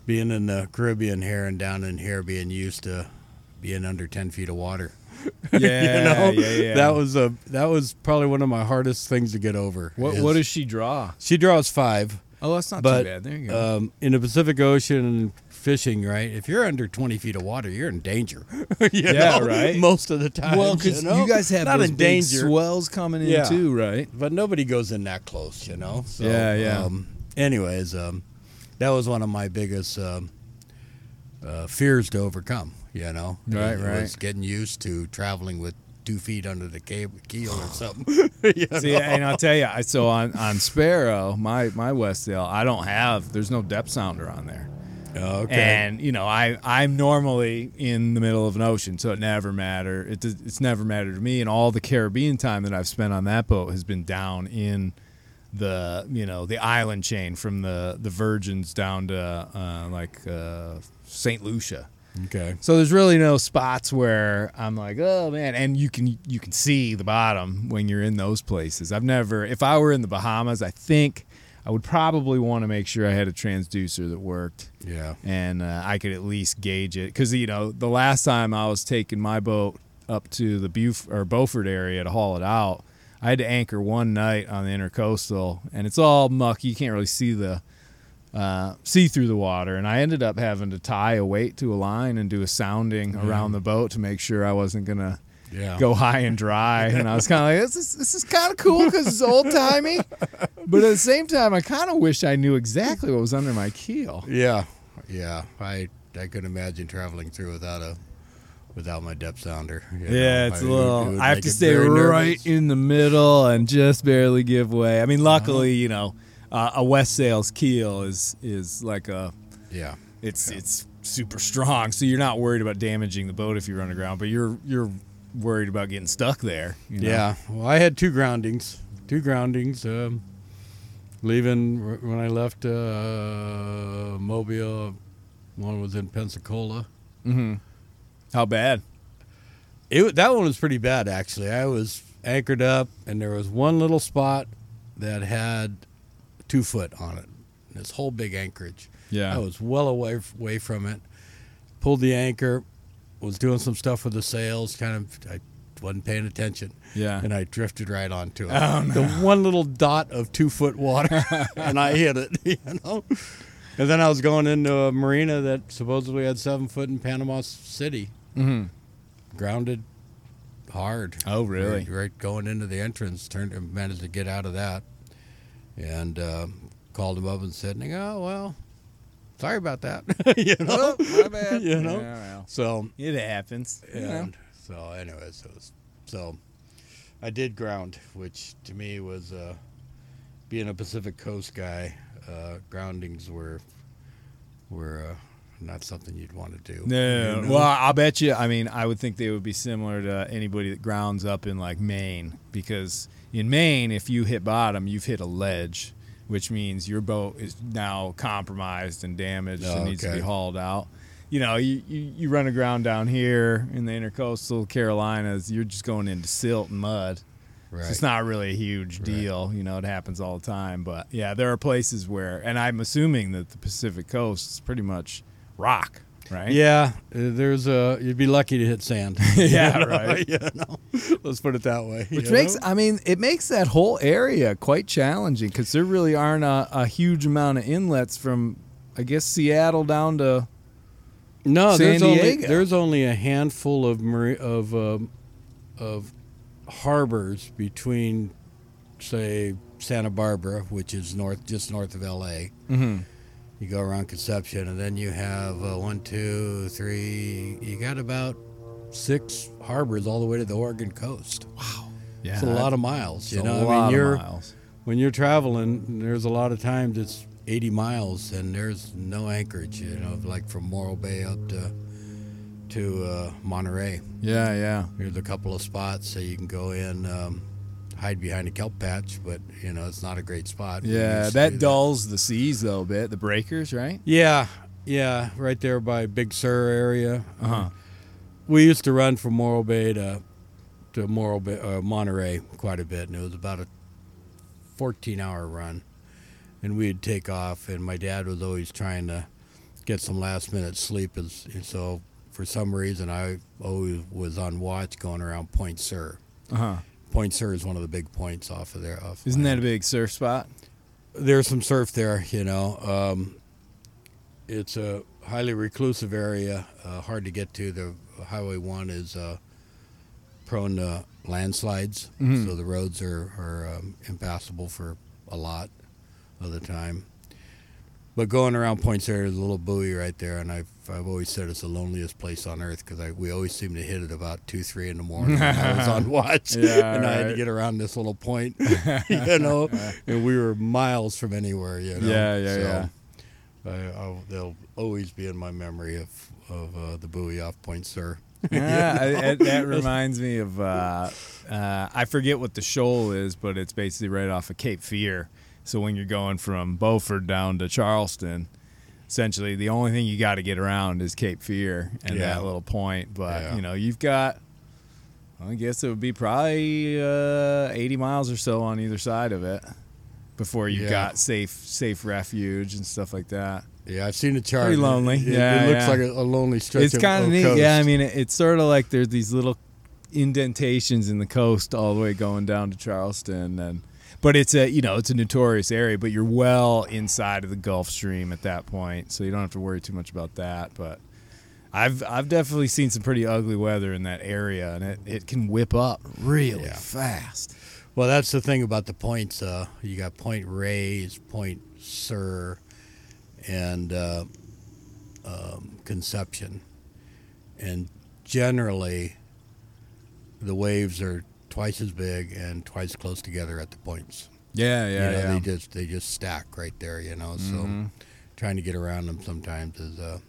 being in the Caribbean here and down in here, being used to being under ten feet of water. Yeah, you know, yeah, yeah. that was a that was probably one of my hardest things to get over. what is- what does she draw? she draws five? Oh, that's not But too bad. There you go. um, in the Pacific Ocean fishing, right? If you're under twenty feet of water, you're in danger. You Yeah, know, right. Most of the time, well, because you, know? guys have not in danger. swells coming in Yeah. too, right? but nobody goes in that close, you know. So, Yeah, yeah. Um, anyways, um, that was one of my biggest um, uh, fears to overcome. You know, Right, It right. Was getting used to traveling with two feet under the cable, keel or something. You See, know? and I'll tell you, I so on on Sparrow, my my Westsail, I don't have. There's no depth sounder on there. Oh, okay. And you know, I I'm normally in the middle of an ocean, so it never matter. It does, it's never mattered to me. And all the Caribbean time that I've spent on that boat has been down in the you know the island chain from the the Virgins down to uh, like uh, Saint Lucia. Okay. So there's really no spots where I'm like, oh man, and you can you can see the bottom when you're in those places. I've never, if I were in the Bahamas, I think I would probably want to make sure I had a transducer that worked Yeah. and uh, I could at least gauge it because you know the last time I was taking my boat up to the Buf- or Beaufort area to haul it out, I had to anchor one night on the intercoastal, and it's all muck. You can't really see the uh, see through the water, and I ended up having to tie a weight to a line and do a sounding around the boat to make sure I wasn't gonna Yeah. go high and dry, and I was kind of like, this is this is kind of cool because it's old timey, but at the same time, I kind of wish I knew exactly what was under my keel. Yeah, yeah. I I could imagine traveling through without a without my depth sounder. you Yeah, know. it's I- a little. it I have to stay right nervous. in the middle and just barely give way. I mean, luckily, Uh-huh. you know, uh, a Westsail's keel is is like a Yeah, it's it's super strong, so you're not worried about damaging the boat if you run aground, but you're you're worried about getting stuck there. you know? yeah. Well, I had two groundings. Two groundings. Um, leaving when I left uh, Mobile, one was in Pensacola. Mm-hmm. How bad? It that one was pretty bad actually. I was anchored up, and there was one little spot that had two foot on it. This whole big anchorage. Yeah. I was well away away from it. Pulled the anchor, was doing some stuff with the sails. Kind of, I wasn't paying attention, yeah. and I drifted right onto it. Oh, no. The one little dot of two foot water, and I hit it. You know. And then I was going into a marina that supposedly had seven foot in Panama City, mm-hmm. grounded hard. Oh, really? Right, right going into the entrance, turned and managed to get out of that, and uh, called him up and said, "Oh well, sorry about that." you know, Oh, my bad. You know? Yeah, well, so it happens. you know. and so anyways, it was, so I did ground, which to me was uh, being a Pacific Coast guy. Uh, groundings were were uh, not something you'd want to do. No, you know? well, I'll bet you. I mean, I would think they would be similar to anybody that grounds up in like Maine, because in Maine, if you hit bottom, you've hit a ledge, which means your boat is now compromised and damaged Oh, and needs to be hauled out. You know, you, you, you run aground down here in the intercoastal Carolinas, you're just going into silt and mud. right. So it's not really a huge Right. deal. You know, it happens all the time. But yeah, there are places where, and I'm assuming that the Pacific coast is pretty much rock, right? Yeah, there's a. You'd be lucky to hit sand. Yeah, You know? right. yeah, no. Let's put it that way. Which makes, know? I mean, it makes that whole area quite challenging because there really aren't a, a huge amount of inlets from, I guess, Seattle down to. no. San there's only there's only a handful of mari- of um, of harbors between, say, Santa Barbara, which is north just north of L.A. Mm-hmm. You go around Conception, and then you have uh, one, two, three. You got about six harbors all the way to the Oregon coast. Wow, yeah, It's a lot of miles. You know, a I mean, you're miles. when you're traveling, there's a lot of times it's 80 miles and there's no anchorage. You know, like from Morro Bay up to to uh, Monterey. Yeah, yeah. There's a couple of spots so you can go in, um, hide behind a kelp patch, but you know it's not a great spot. Yeah, used to that do dulls the seas though a bit. The breakers, right? Yeah, yeah, right there by Big Sur area. Uh huh. We used to run from Morro Bay to to Morro Bay, uh, Monterey quite a bit, and it was about a 14 hour run. And we'd take off, and my dad was always trying to get some last minute sleep, and and so for some reason I always was on watch going around Point Sur. Uh huh. Point Sur is one of the big points off of there. Off Isn't that a big surf spot? there's some surf there, you know. Um, it's a highly reclusive area, uh, hard to get to. The Highway 1 is uh, prone to landslides, Mhm. so the roads are, are um, impassable for a lot of the time. But going around Point Sur, there's a little buoy right there, and I've, I've always said it's the loneliest place on earth because we always seem to hit it about 2, 3 in the morning when I was on watch. Yeah, and I had to get around this little point, you know, and we were miles from anywhere, you know. Yeah, yeah, yeah. I, I'll, they'll always be in my memory of of uh, the buoy off Point Sur. yeah, I, I- that reminds me of uh, uh, I forget what the shoal is, but it's basically right off of Cape Fear. So when you're going from Beaufort down to Charleston, essentially the only thing you got to get around is Cape Fear and Yeah. that little point. But Yeah. you know you've got, I guess it would be probably uh, 80 miles or so on either side of it before you Yeah. got safe safe refuge and stuff like that. Yeah, I've seen the chart. Pretty lonely. It, it Yeah, looks yeah. like a, a lonely stretch. it's kind of of neat. coast. Yeah, I mean, it, it's sort of like there's these little indentations in the coast all the way going down to Charleston, and but it's a you know it's a notorious area, but you're well inside of the Gulf Stream at that point, so you don't have to worry too much about that. But I've I've definitely seen some pretty ugly weather in that area, and it, it can whip up really Yeah. fast. Well, that's the thing about the points. Uh, you got Point Reyes, Point Sur, and uh, um, Conception, and generally, the waves are twice as big and twice close together at the points. Yeah, you yeah, know, yeah. They just they just stack right there. You know, so Mhm. trying to get around them sometimes is uh,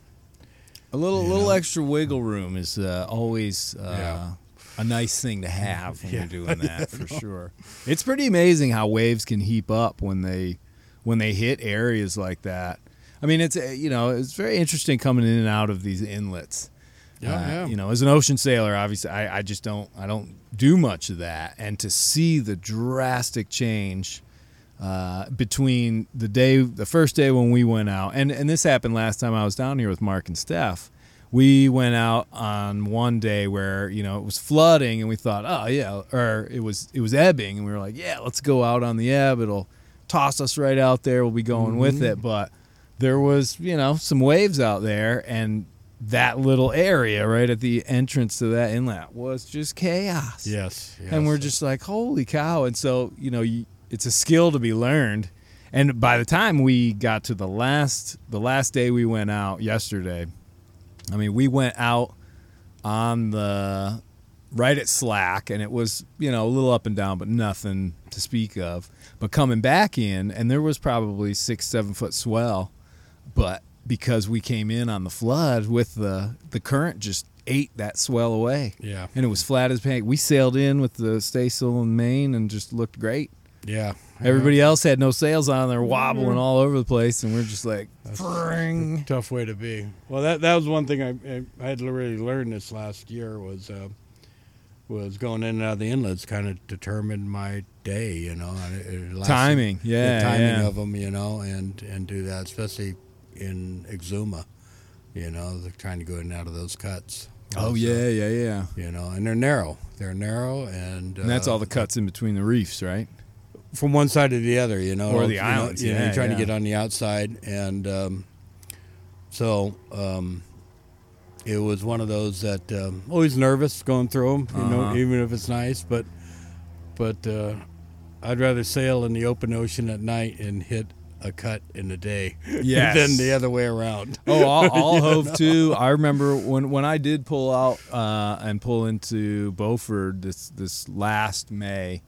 A little you little know? extra wiggle room is uh, always uh, Yeah. a nice thing to have when Yeah. you're doing that for sure. It's pretty amazing how waves can heap up when they when they hit areas like that. I mean, it's uh, you know it's very interesting coming in and out of these inlets. Yeah, Uh, yeah. You know, as an ocean sailor, obviously, I, I just don't I don't do much of that, and to see the drastic change uh, between the day, the first day when we went out, and and this happened last time I was down here with Mark and Steph. We went out on one day where you know it was flooding, and we thought, oh yeah, or it was it was ebbing, and we were like, yeah, let's go out on the ebb. It'll toss us right out there. We'll be going with it, but there was you know some waves out there, and that little area right at the entrance to that inlet was just chaos. Yes, yes. and we're just like holy cow. And so you know you, it's a skill to be learned. And by the time we got to the last the last day we went out yesterday i mean we went out on the right at slack and it was you know a little up and down but nothing to speak of. But coming back in and there was probably six seven foot swell but because we came in on the flood with the the current just ate that swell away yeah, and it was flat as pancake. We sailed in with the staysail and main and just looked great. yeah. Everybody else had no sails on; they're wobbling all over the place, and we're just like, tough way to be. Well, that that was one thing I I, had to really learn this last year was uh, was going in and out of the inlets kind of determined my day, you know, it, it lasted- timing. Yeah, the timing yeah. of them, you know, and and do that, especially in Exuma, you know, they're trying to go in and out of those cuts. oh Also, yeah, yeah, yeah. you know, and they're narrow. They're narrow, and And that's uh, all the cuts in between the reefs, right? from one side to the other, you know, Or the you know, islands, know, yeah, you're trying yeah. to get on the outside, and um, so um, it was one of those that um, always nervous going through them. You know, Uh-huh. even if it's nice, but but uh, I'd rather sail in the open ocean at night and hit a cut in the day Yes. than the other way around. Oh, all, all hove to. I remember when when I did pull out uh, and pull into Beaufort this this last May.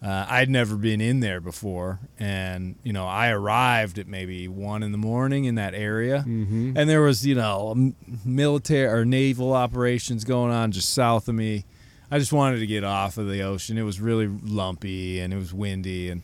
Uh, I'd never been in there before, and you know I arrived at maybe one in the morning in that area, Mm-hmm. and there was you know military or naval operations going on just south of me. I just wanted to get off of the ocean. It was really lumpy and it was windy and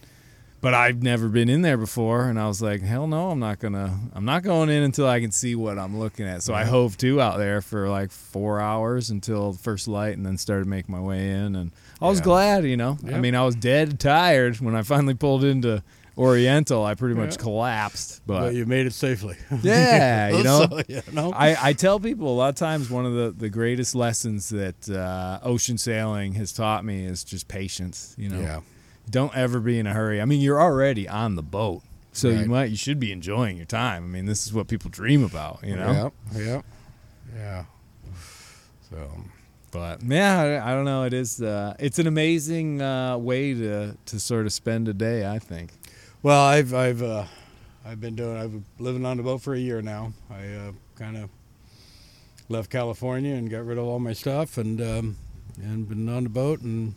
but I've never been in there before and I was like, "Hell no, I'm not going to I'm not going in until I can see what I'm looking at." So I hove to out there for like 4 hours until first light and then started making my way in and I was Yeah. glad, you know. I mean, I was dead tired when I finally pulled into Oriental. I pretty much Yeah. collapsed, But, but you made it safely. yeah, you know. So, you know? I, I tell people a lot of times one of the, the greatest lessons that uh, ocean sailing has taught me is just patience. You know, yeah. Don't ever be in a hurry. I mean, you're already on the boat, so you might you should be enjoying your time. I mean, this is what people dream about. You know, Yeah. Yeah. Yeah. So. but yeah, I, I don't know. It is uh, it's an amazing uh, way to to sort of spend a day. I think. Well, I've I've uh, I've been doing I've been living on the boat for a year now. I uh, kind of left California and got rid of all my stuff and um, and been on the boat and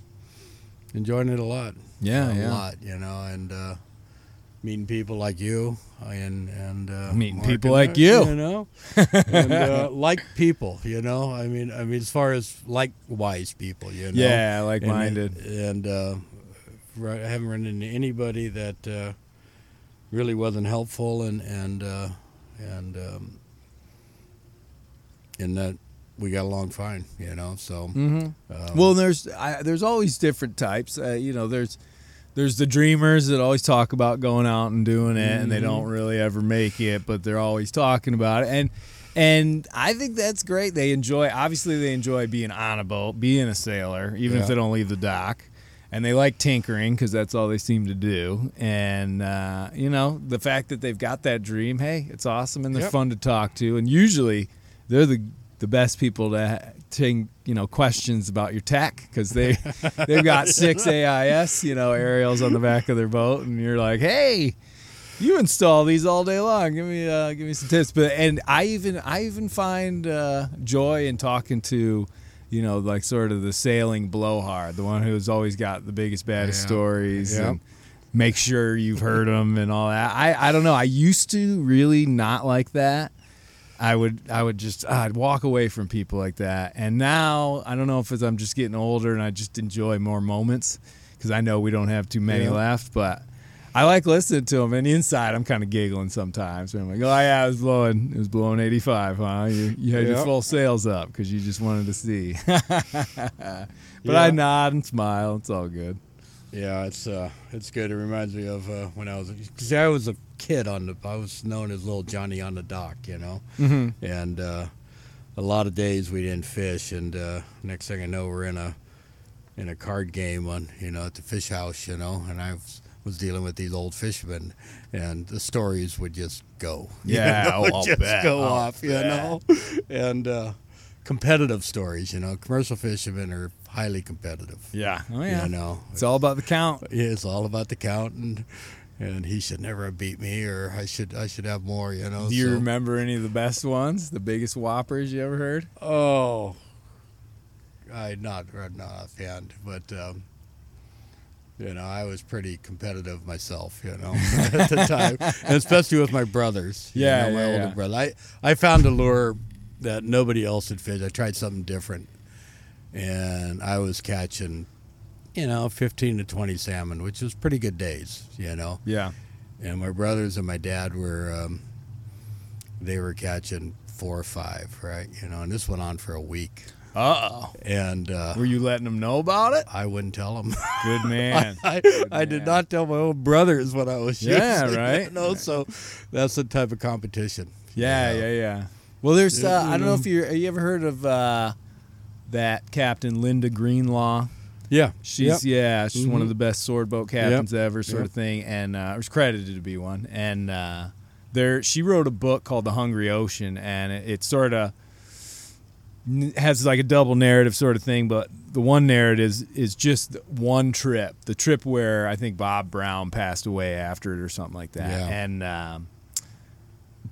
enjoying it a lot. Yeah, a yeah. lot, you know, and uh, meeting people like you and and uh, Meeting Mark people and like you. you know, and uh, like people, you know. I mean, I mean, as far as likewise people, you know. Yeah, like And- minded. And, uh, right, I haven't run into anybody that uh, really wasn't helpful, and and uh, and um, and that we got along fine, you know. So Mm-hmm. um, Well, there's I, there's always different types. Uh, you know, there's there's the dreamers that always talk about going out and doing it, and they Mhm. don't really ever make it, but they're always talking about it. And and I think that's great. They enjoy. Obviously, they enjoy being on a boat, being a sailor, even if they don't leave the dock. And they like tinkering because that's all they seem to do. And uh, you know, the fact that they've got that dream, hey, it's awesome and they're Yep. fun to talk to. And usually, they're the the best people to take you know questions about your tech because they they've got six AIS you know aerials on the back of their boat, and you're like, hey. You install these all day long. Give me, uh, give me some tips. But and I even, I even find uh, joy in talking to, you know, like sort of the sailing blowhard, the one who's always got the biggest, baddest Yeah. stories, Yeah. and make sure you've heard them and all that. I, I don't know. I used to really not like that. I would I would just I'd walk away from people like that. And now I don't know if it's I'm just getting older and I just enjoy more moments because I know we don't have too many Yeah. left. But I like listening to them. And inside I'm kind of giggling sometimes. I'm like, oh yeah, it was blowing it was blowing 85, huh? You, you had your full sails up because you just wanted to see. but I nod and smile. It's all good. Yeah, it's uh, it's good. It reminds me of uh, when I was, cause I was a kid on the, I was known as little Johnny on the dock, you know, Mm-hmm. and uh, a lot of days we didn't fish, and uh, next thing I know, we're in a, in a card game on, you know, at the fish house, you know, and I was, was dealing with these old fishermen, and the stories would just go, you Yeah, know, oh, would I'll just bet, go I'll off, you know, and uh, competitive stories, you know, commercial fishermen are highly competitive. Yeah. Oh yeah. You know, It's all about the count. yeah, it's all about the count and and he should never have beat me or I should I should have more, you know. Do you so- remember any of the best ones? The biggest whoppers you ever heard? Oh I not not offhand, but um you know, I was pretty competitive myself, you know, at the time, and especially with my brothers. you Yeah, know, my yeah, older yeah. brother. I I found a lure that nobody else had fished. I tried something different, and I was catching, you know, fifteen to twenty salmon, which was pretty good days, you know. Yeah. and my brothers and my dad were um, they were catching four or five right you know and this went on for a week Uh oh. and uh, Were you letting them know about it? i wouldn't tell them Good man. I, I did man. not tell my own brothers what i was Yeah, using, right. you know so that's the type of competition yeah, you know. yeah, yeah. Well, there's. Uh, I don't know um, if you you ever heard of uh, that Captain Linda Greenlaw. Yeah She's Yep. yeah, she's one of Mhm. the best sword boat captains ever, sort Yep. of thing, and uh, was credited to be one. And uh, there, she wrote a book called The Hungry Ocean, and it, it sort of has like a double narrative sort of thing. But the one narrative is is just one trip, the trip where I think Bob Brown passed away after it or something like that. Yeah. And um,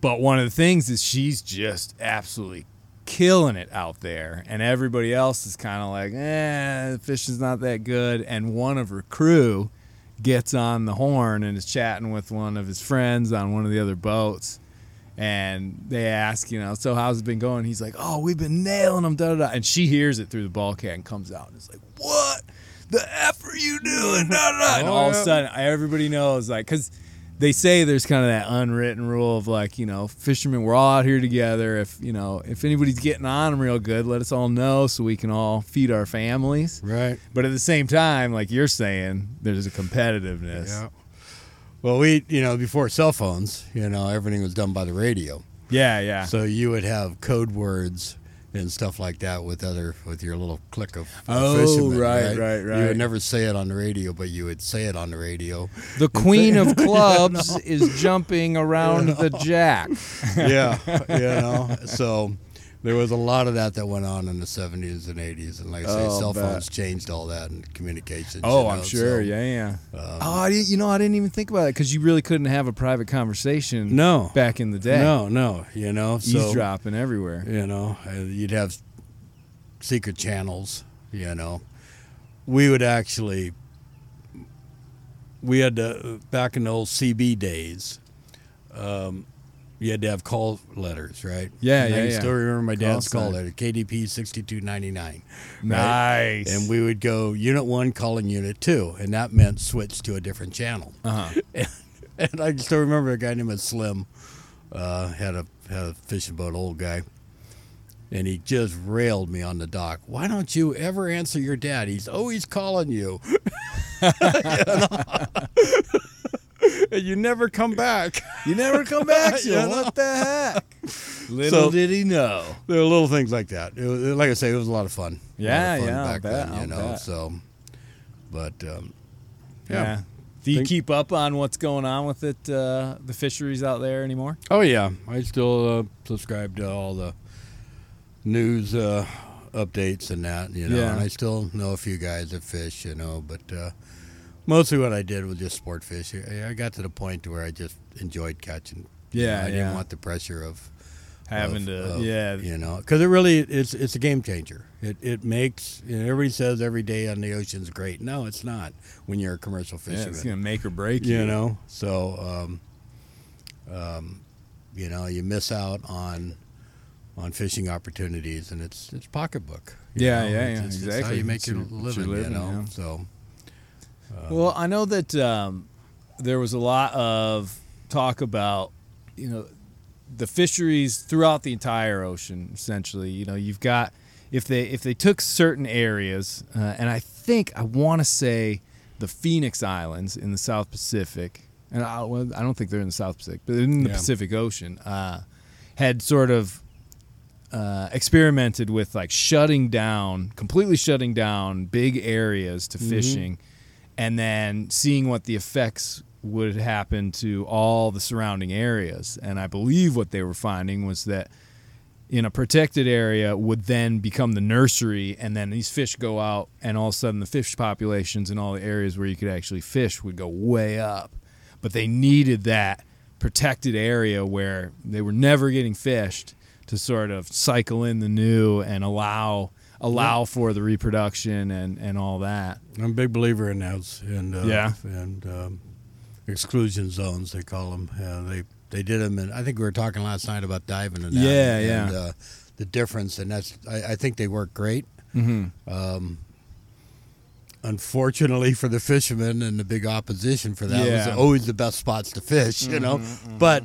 but one of the things is she's just absolutely killing it out there, and everybody else is kind of like, eh, the fishing's not that good. And one of her crew gets on the horn and is chatting with one of his friends on one of the other boats. And they ask, you know, so how's it been going? He's like, oh, we've been nailing them, da da da. And she hears it through the bulkhead and comes out and is like, what the F are you doing? Da, da, da. And Oh, all of a sudden, everybody knows, like, because they say there's kind of that unwritten rule of like you know fishermen we're all out here together. If you know if anybody's getting on them real good let us all know so we can all feed our families. Right. But at the same time like you're saying there's a competitiveness. Yeah. Well we you know before cell phones you know everything was done by the radio. Yeah yeah. So you would have code words and stuff like that with other with your little clique of of Oh, fishermen, right, right, You right. would never say it on the radio, but you would say it on the radio. the queen of clubs is jumping around the jack yeah, you know. So there was a lot of that that went on in the seventies and eighties, and like I say, Oh, cell bet. phones changed all that and communications. oh you i'm sure so, yeah yeah um, oh I you know i didn't even think about it because you really couldn't have a private conversation No, back in the day no, no. You know, so eavesdropping everywhere you know, uh, you'd have secret channels, you know. We would actually, we had to, back in the old CB days, um, you had to have call letters, right? Yeah, And I yeah, can yeah. still remember my dad's Call call letter, KDP 6299. nice And we would go Unit 1 calling Unit 2, and that meant switch to a different channel. uh-huh And I still remember a guy named Slim uh, had a had a fishing boat, old guy, and he just railed me on the dock. Why don't you ever answer your dad? He's always calling you. You and you never come back. You never come back, You Joe. know? What the heck? Little So- did he know. There were little things like that. It was, like I say, it was a lot of fun. Yeah, fun yeah, back bet, then, you know. bet. So, but um, Yeah. yeah. Do you Think- keep up on what's going on with it, uh, the fisheries out there anymore? Oh yeah, I still uh, subscribe to all the news uh, updates and that, you know. Yeah. And I still know a few guys that fish, you know, but uh, mostly what I did was just sport fish. I got to the point where I just enjoyed catching. You Yeah, know, I yeah. didn't want the pressure of Having of- to, of, yeah, you know, because it really it's it's a game changer. It it makes you know, everybody says every day on the ocean's great. No, it's not when you're a commercial yeah, fisherman. it's gonna make or break you. you know, so um, um, you know you miss out on on fishing opportunities, and it's it's pocketbook. you Yeah, know? yeah, It's- yeah, it's, It's exactly. how you make It's it's your living, living, you know. yeah. So Well, I know that um, there was a lot of talk about, you know, the fisheries throughout the entire ocean. Essentially, you know, you've got if they if they took certain areas, uh, and I think I want to say the Phoenix Islands in the South Pacific, and I, well, I don't think they're in the South Pacific, but in the Yeah. Pacific Ocean, uh, had sort of uh, experimented with like shutting down, completely shutting down big areas to fishing, and then seeing what the effects would happen to all the surrounding areas. And I believe what they were finding was that in a protected area would then become the nursery, and then these fish go out, and all of a sudden the fish populations in all the areas where you could actually fish would go way up. But they needed that protected area where they were never getting fished to sort of cycle in the new and allow allow for the reproduction and, and all that. I'm a big believer in those and uh, Yeah. and um, exclusion zones they call them. Uh, they they did them, and I think we were talking last night about diving and that. Yeah, and, yeah. Uh, the difference, and that's I, I think they work great. Mm-hmm. Um, unfortunately for the fishermen and the big opposition for that Yeah. Mm-hmm, was always the best spots to fish, you know. But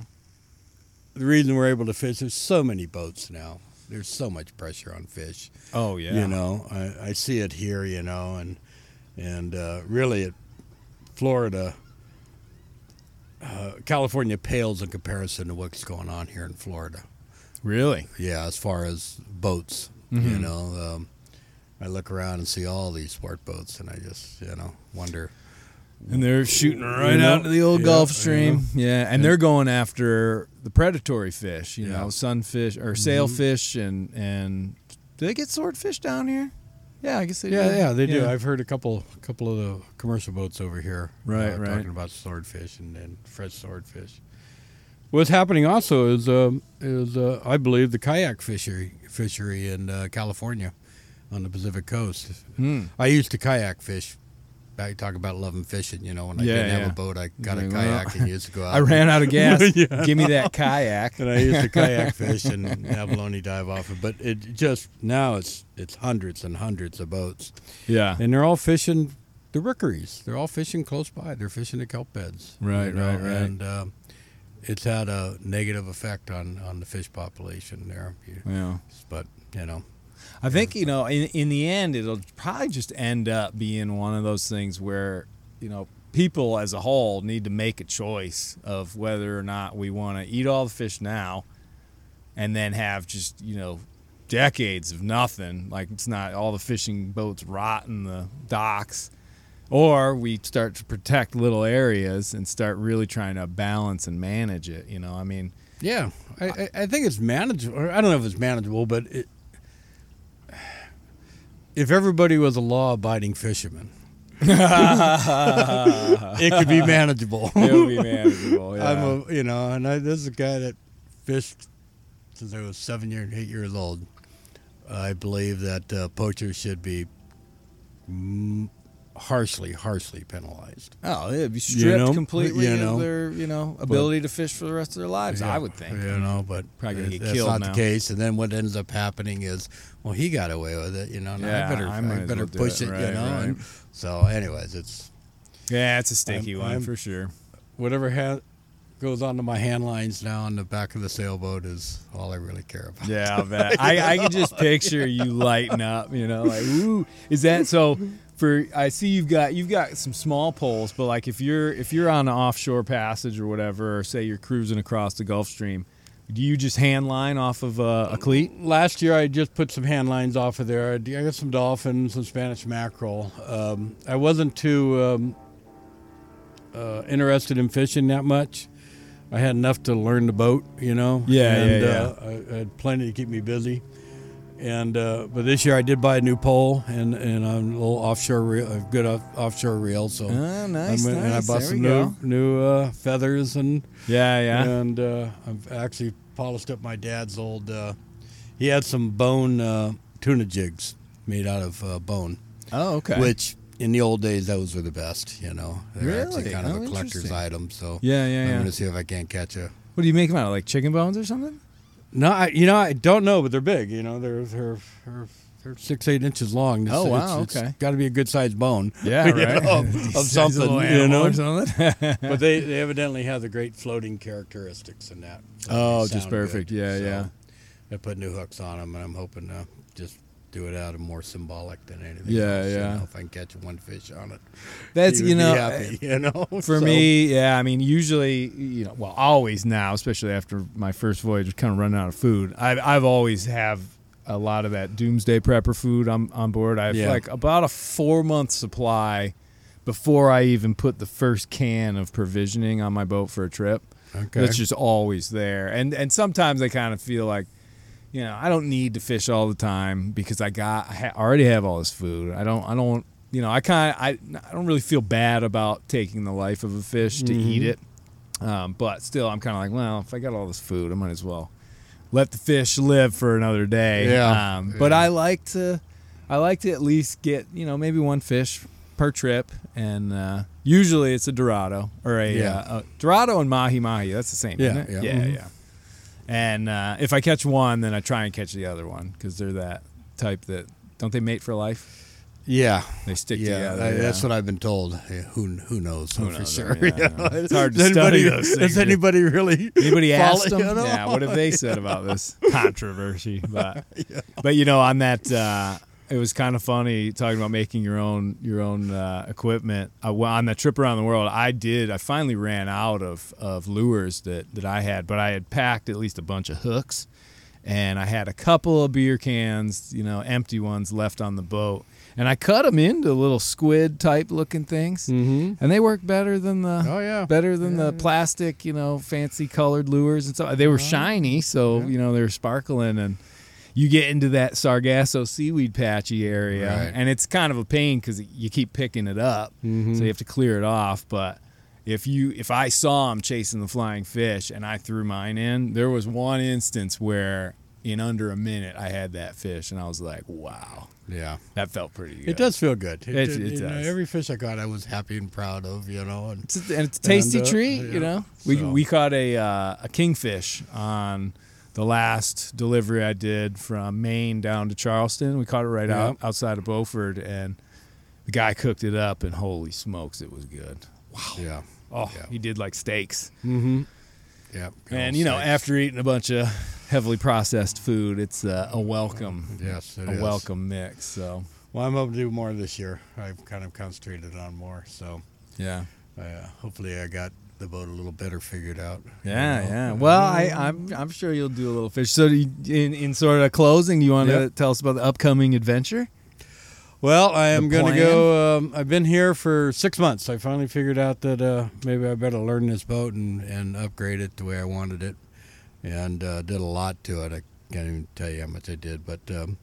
the reason we're able to fish, there's so many boats now. There's so much pressure on fish. Oh yeah. You know, I, I see it here, you know, and and uh, really, it, Florida, uh, California pales in comparison to what's going on here in Florida. Really? Yeah, as far as boats, Mm-hmm. you know, um, I look around and see all these sport boats, and I just, you know, wonder. And they're shooting right know, out into the old yeah, Gulf Stream. Yeah, and they're going after the predatory fish, you. Mm-hmm. know, sunfish or sailfish and and do they get swordfish down here? Yeah, I guess they Yeah, do. yeah, they do. I've heard a couple, couple of the commercial boats over here, Right, uh, right. talking about swordfish and, and fresh swordfish. What's happening also is, um, is uh, I believe the kayak fishery fishery in uh, California, on the Pacific coast. Hmm. I used to kayak fish. I talk about loving fishing. You know, when I Yeah, didn't have a boat, I got a Well, kayak and used to go out. I ran out of gas. Yeah. Give me that kayak. and I used to kayak fish and abalone dive off it. But it just now it's it's hundreds and hundreds of boats, Yeah. and they're all fishing the rookeries. They're all fishing close by. They're fishing the kelp beds. Right, right, right. And um, it's had a negative effect on on the fish population there. You- Yeah. But you know, I think you know, in in the end, it'll probably just end up being one of those things where you know people as a whole need to make a choice of whether or not we want to eat all the fish now, and then have just you know decades of nothing. Like it's not all the fishing boats rot in the docks. Or we start to protect little areas and start really trying to balance and manage it. You know, I mean, yeah, I, I, I think it's manageable. I don't know if it's manageable, but it, if everybody was a law-abiding fisherman, it could be manageable. it'll be manageable. Yeah. I'm a, you know, and I, this is a guy that fished since I was seven years, eight years old. I believe that uh, poachers should be mm, harshly, harshly penalized. Oh, it'd be You stripped know, completely you know, of their, you know, ability to fish for the rest of their lives. I would think. You know, but Probably gonna get that's killed not now. the case. And then what ends up happening is, well, he got away with it. You know, now Yeah, I better, I I, better well push it. it. Right, you know. right. And so, anyways, it's Yeah, it's a sticky I'm- one I'm- for sure. whatever ha- goes onto my hand lines now on the back of the sailboat is all I really care about. Yeah, I'll bet. I, I can just picture you lighting up. You know, like ooh, is that so? For I see you've got you've got some small poles, but like if you're if you're on an offshore passage or whatever, or say you're cruising across the Gulf Stream, do you just hand line off of uh, a cleat? Last year, I just put some hand lines off of there. I got some dolphin, some Spanish mackerel. Um, I wasn't too um, uh, interested in fishing that much. I had enough to learn the boat, you know. Yeah, and, yeah, Uh, I, I had plenty to keep me busy. And uh, but this year I did buy a new pole and and a little offshore reel, a good off, offshore reel. So Oh, nice, I'm- and I bought There some new go. new uh, feathers and Yeah, yeah. and uh, I've actually polished up my dad's old. Uh, he had some bone uh, tuna jigs made out of uh, bone, Oh, okay. which in the old days those were the best. You know, they're actually Really? kind of Oh, a collector's item. So yeah, yeah, I'm yeah. gonna see if I can't catch a. What do you make them out of? Like chicken bones or something? No, I, you know I don't know, but they're big. You know, they're they're they're, they're six eight inches long. It's, Oh, wow, it's, okay. got to be a good sized bone. Yeah, you right. know, of of something. You know, or something. but they, they evidently have the great floating characteristics in that. So Oh, just perfect. Yeah, yeah. I put new hooks on them, and I'm hoping to do it out of more symbolic than anything. Yeah, else, you yeah. know, if I can catch one fish on it, That's eh, you know, happy, you know. for So, me, yeah. I mean, usually, you know, well, always now, especially after my first voyage, was kind of running out of food. I've I've always have a lot of that doomsday prepper food on on board. I have Yeah. like about a four month supply before I even put the first can of provisioning on my boat for a trip. okay. That's just always there. And and sometimes I kind of feel like, you know, I don't need to fish all the time because I got I ha- already have all this food. I don't I don't you know I kind of I I don't really feel bad about taking the life of a fish to eat it. Um, but still, I'm kind of like, well, if I got all this food, I might as well let the fish live for another day. Yeah. Um, But I like to, I like to at least get you know maybe one fish per trip, and uh, usually it's a dorado or a, Yeah. uh, a dorado and mahi mahi. That's the same, Yeah, isn't it? yeah. yeah, Mhm. yeah. And uh, if I catch one, then I try and catch the other one because they're that type that don't they mate for life? yeah, They stick yeah, together. I- that's what I've been told. Yeah, who who knows? Who for sure. yeah, you I know. know. It's hard to Does study anybody, those Does things. anybody really? Anybody asked them? Yeah, what have they said about this controversy? But but you know, on that, uh, it was kind of funny talking about making your own your own uh, equipment. Uh, well, on that trip around the world, I did. I finally ran out of of lures that that I had, but I had packed at least a bunch of hooks, and I had a couple of beer cans, you know, empty ones left on the boat. And I cut them into little squid type looking things, Mhm. and they work better than the Oh yeah. better than Yeah, the plastic, you know, fancy colored lures and stuff. They were shiny, so Yeah. you know they were sparkling, and you get into that Sargasso seaweed patchy area, Right. and it's kind of a pain because you keep picking it up, Mhm. so you have to clear it off. But if you if I saw him chasing the flying fish and I threw mine in, there was one instance where in under a minute I had that fish, and I was like, wow, Yeah. that felt pretty good. It does feel good. It, It- it you know, every fish I caught, I was happy and proud of. You know, and It's a, and it's a tasty And, uh, treat, yeah. you know. We So- we caught a uh, a kingfish on the last delivery I did from Maine down to Charleston. We caught it right Yeah. out outside of Beaufort, and the guy cooked it up, and holy smokes, it was good. Wow. Yeah, Oh, Yeah. he did like steaks, mm-hmm. yeah. and you know, steaks. after eating a bunch of heavily processed food, it's uh, a welcome yes, it a is. welcome mix. So Well, I'm hoping to do more this year. I've kind of concentrated on more, so yeah. uh, hopefully I got the boat a little better figured out. you Yeah, know. yeah. Well, I, I'm I'm sure you'll do a little fish. So, you, in in sort of closing, do you want to tell us about the upcoming adventure? Well, I am going to go. Um, I've been here for six months. I finally figured out that uh, maybe I better learn this boat and, and upgrade it the way I wanted it, and uh, did a lot to it. I can't even tell you how much I did, but um,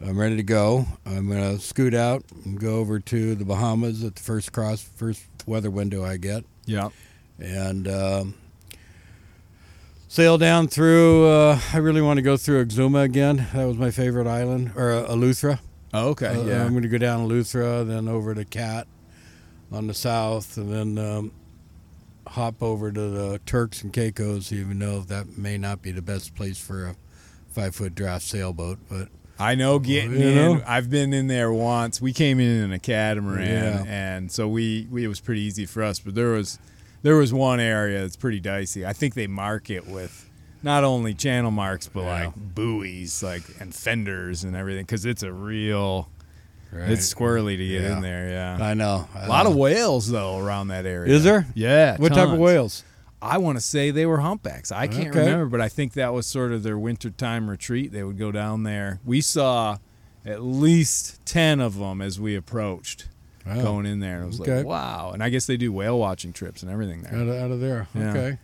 I'm ready to go. I'm going to scoot out and go over to the Bahamas at the first cross, first weather window I get, Yeah. and um, sail down through. Uh, I really want to go through Exuma again. That was my favorite island, or uh, Eleuthera. Oh, okay. Uh, yeah. I'm going to go down Eleuthera, then over to Cat on the south, and then um, hop over to the Turks and Caicos, even though that may not be the best place for a five foot draft sailboat. But I know oh, getting You in. I've been in there once. We came in in a catamaran, Yeah. and so we, we it was pretty easy for us. But there was there was one area that's pretty dicey. I think they mark it with not only channel marks but Yeah. like buoys, like and fenders and everything, because it's a real. right. It's squirrely to get Yeah. in there. Yeah. I know. A lot of whales though around that area. Is there? Yeah. What type of whales? I want to say they were humpbacks. I can't Okay. remember, but I think that was sort of their wintertime retreat. They would go down there. We saw at least 10 of them as we approached Wow. going in there. And it was Okay. like, wow. And I guess they do whale watching trips and everything there. Out of, out of there. Yeah. Okay.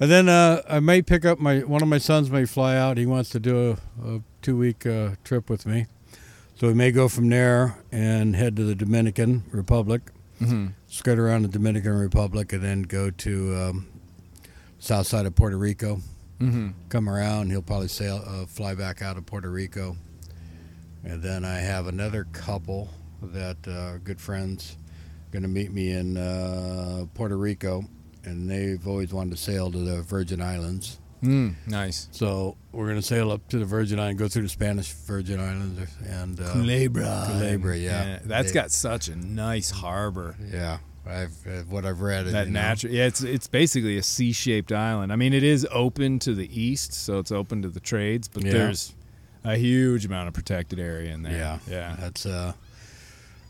And then uh, I may pick up my one of my sons may fly out. He wants to do a, a two week uh, trip with me. So we may go from there and head to the Dominican Republic, Mm-hmm. skirt around the Dominican Republic, and then go to um, south side of Puerto Rico. Mm-hmm. Come around, he'll probably sail, uh, fly back out of Puerto Rico, and then I have another couple that uh, are good friends, going to meet me in uh, Puerto Rico, and they've always wanted to sail to the Virgin Islands. Mm, nice. So we're going to sail up to the Virgin Islands, go through the Spanish Virgin Islands, and uh, Culebra. Culebra, yeah. That's They- got such a nice harbor. yeah, I've uh, what I've read. That you know. natural, yeah. It's it's basically a C-shaped island. I mean, it is open to the east, so it's open to the trades, but Yeah. there's a huge amount of protected area in there. Yeah, yeah. That's uh,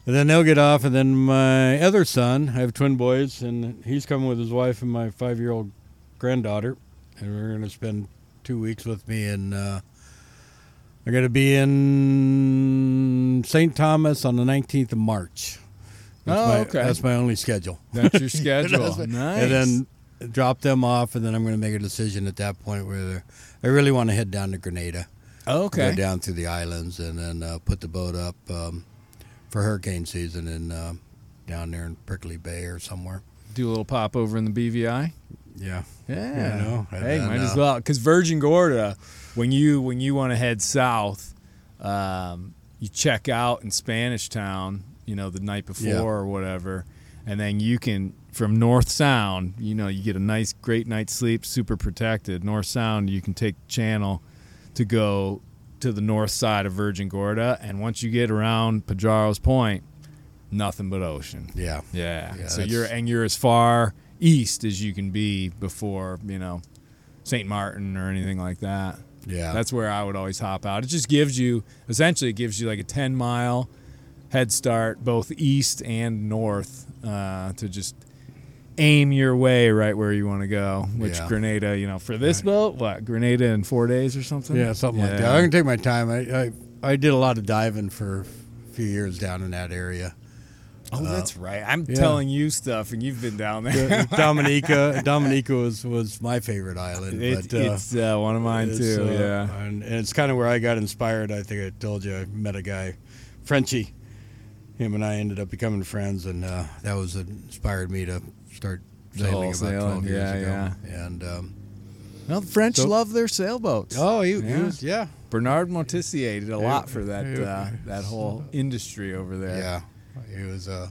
and then they'll get off, and then my other son, I have twin boys, and he's coming with his wife and my five-year-old granddaughter, and we're going to spend two weeks with me, and uh, they're going to be in St. Thomas on the 19th of March. That's Oh, my, okay. That's my only schedule. That's your schedule. That's my- nice. And then drop them off, and then I'm going to make a decision at that point where I really want to head down to Grenada okay. go down through the islands and then uh, put the boat up um, for hurricane season and uh, down there in Prickly Bay or somewhere. Do a little pop over in the BVI. Yeah. Yeah. You know, hey, then, might as uh, well. Because Virgin Gorda, when you when you want to head south, um, you check out in Spanish Town. You know, the night before Yeah. or whatever, and then you can from North Sound. You know, you get a nice, great night's sleep, super protected. North Sound, you can take channel to go to the north side of Virgin Gorda, and once you get around Pajaros Point, nothing but ocean. Yeah. Yeah. Yeah, so you're and you're as far east as you can be before you know St. Martin or anything like that. Yeah. That's where I would always hop out. It just gives you essentially it gives you like a ten mile head start both east and north uh, to just aim your way right where you want to go. Which Yeah. Grenada, you know, for this Right. boat, what Grenada in four days or something? yeah, something like that. Yeah. I can take my time. I, I I did a lot of diving for a few years down in that area. Oh, that's right. I'm yeah. telling you stuff, and you've been down there. Dominica, Dominica was, was my favorite island. It- but, uh, it's uh, one of mine too. uh, yeah. and, and it's kind of where I got inspired. I think I told you I met a guy, Frenchie. Him and I ended up becoming friends, and uh, that was what inspired me to start sailing about sailing, twelve years ago. yeah, ago. And um, Well, the French So- love their sailboats. oh, he, he Yeah. was yeah, Bernard Moitessier did a lot for that Yeah. uh, that whole industry over there. yeah, he was. Uh,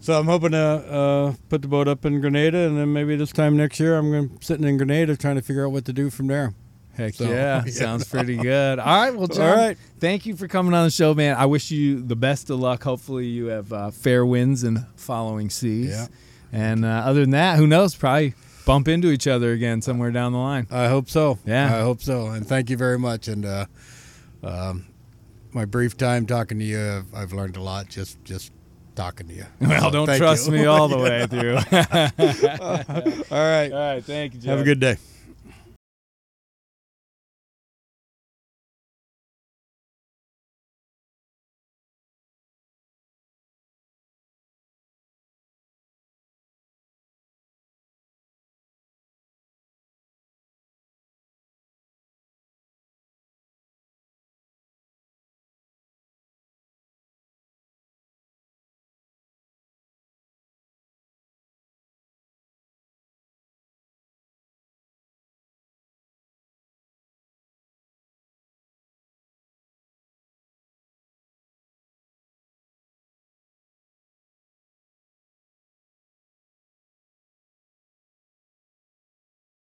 so I'm hoping to uh, put the boat up in Grenada, and then maybe this time next year I'm going to sitting in Grenada trying to figure out what to do from there. Heck So, yeah, yeah. sounds pretty good. All right, well, John, All right. thank you for coming on the show, man. I wish you the best of luck. Hopefully, you have uh, fair winds and following seas. Yeah. And uh, other than that, who knows? Probably bump into each other again somewhere down the line. I hope so. Yeah. I hope so. And thank you very much. And uh, um, my brief time talking to you, I've, I've learned a lot just just talking to you. Well, So don't trust you. me all the way through. All right. all right, thank you. Have a good day.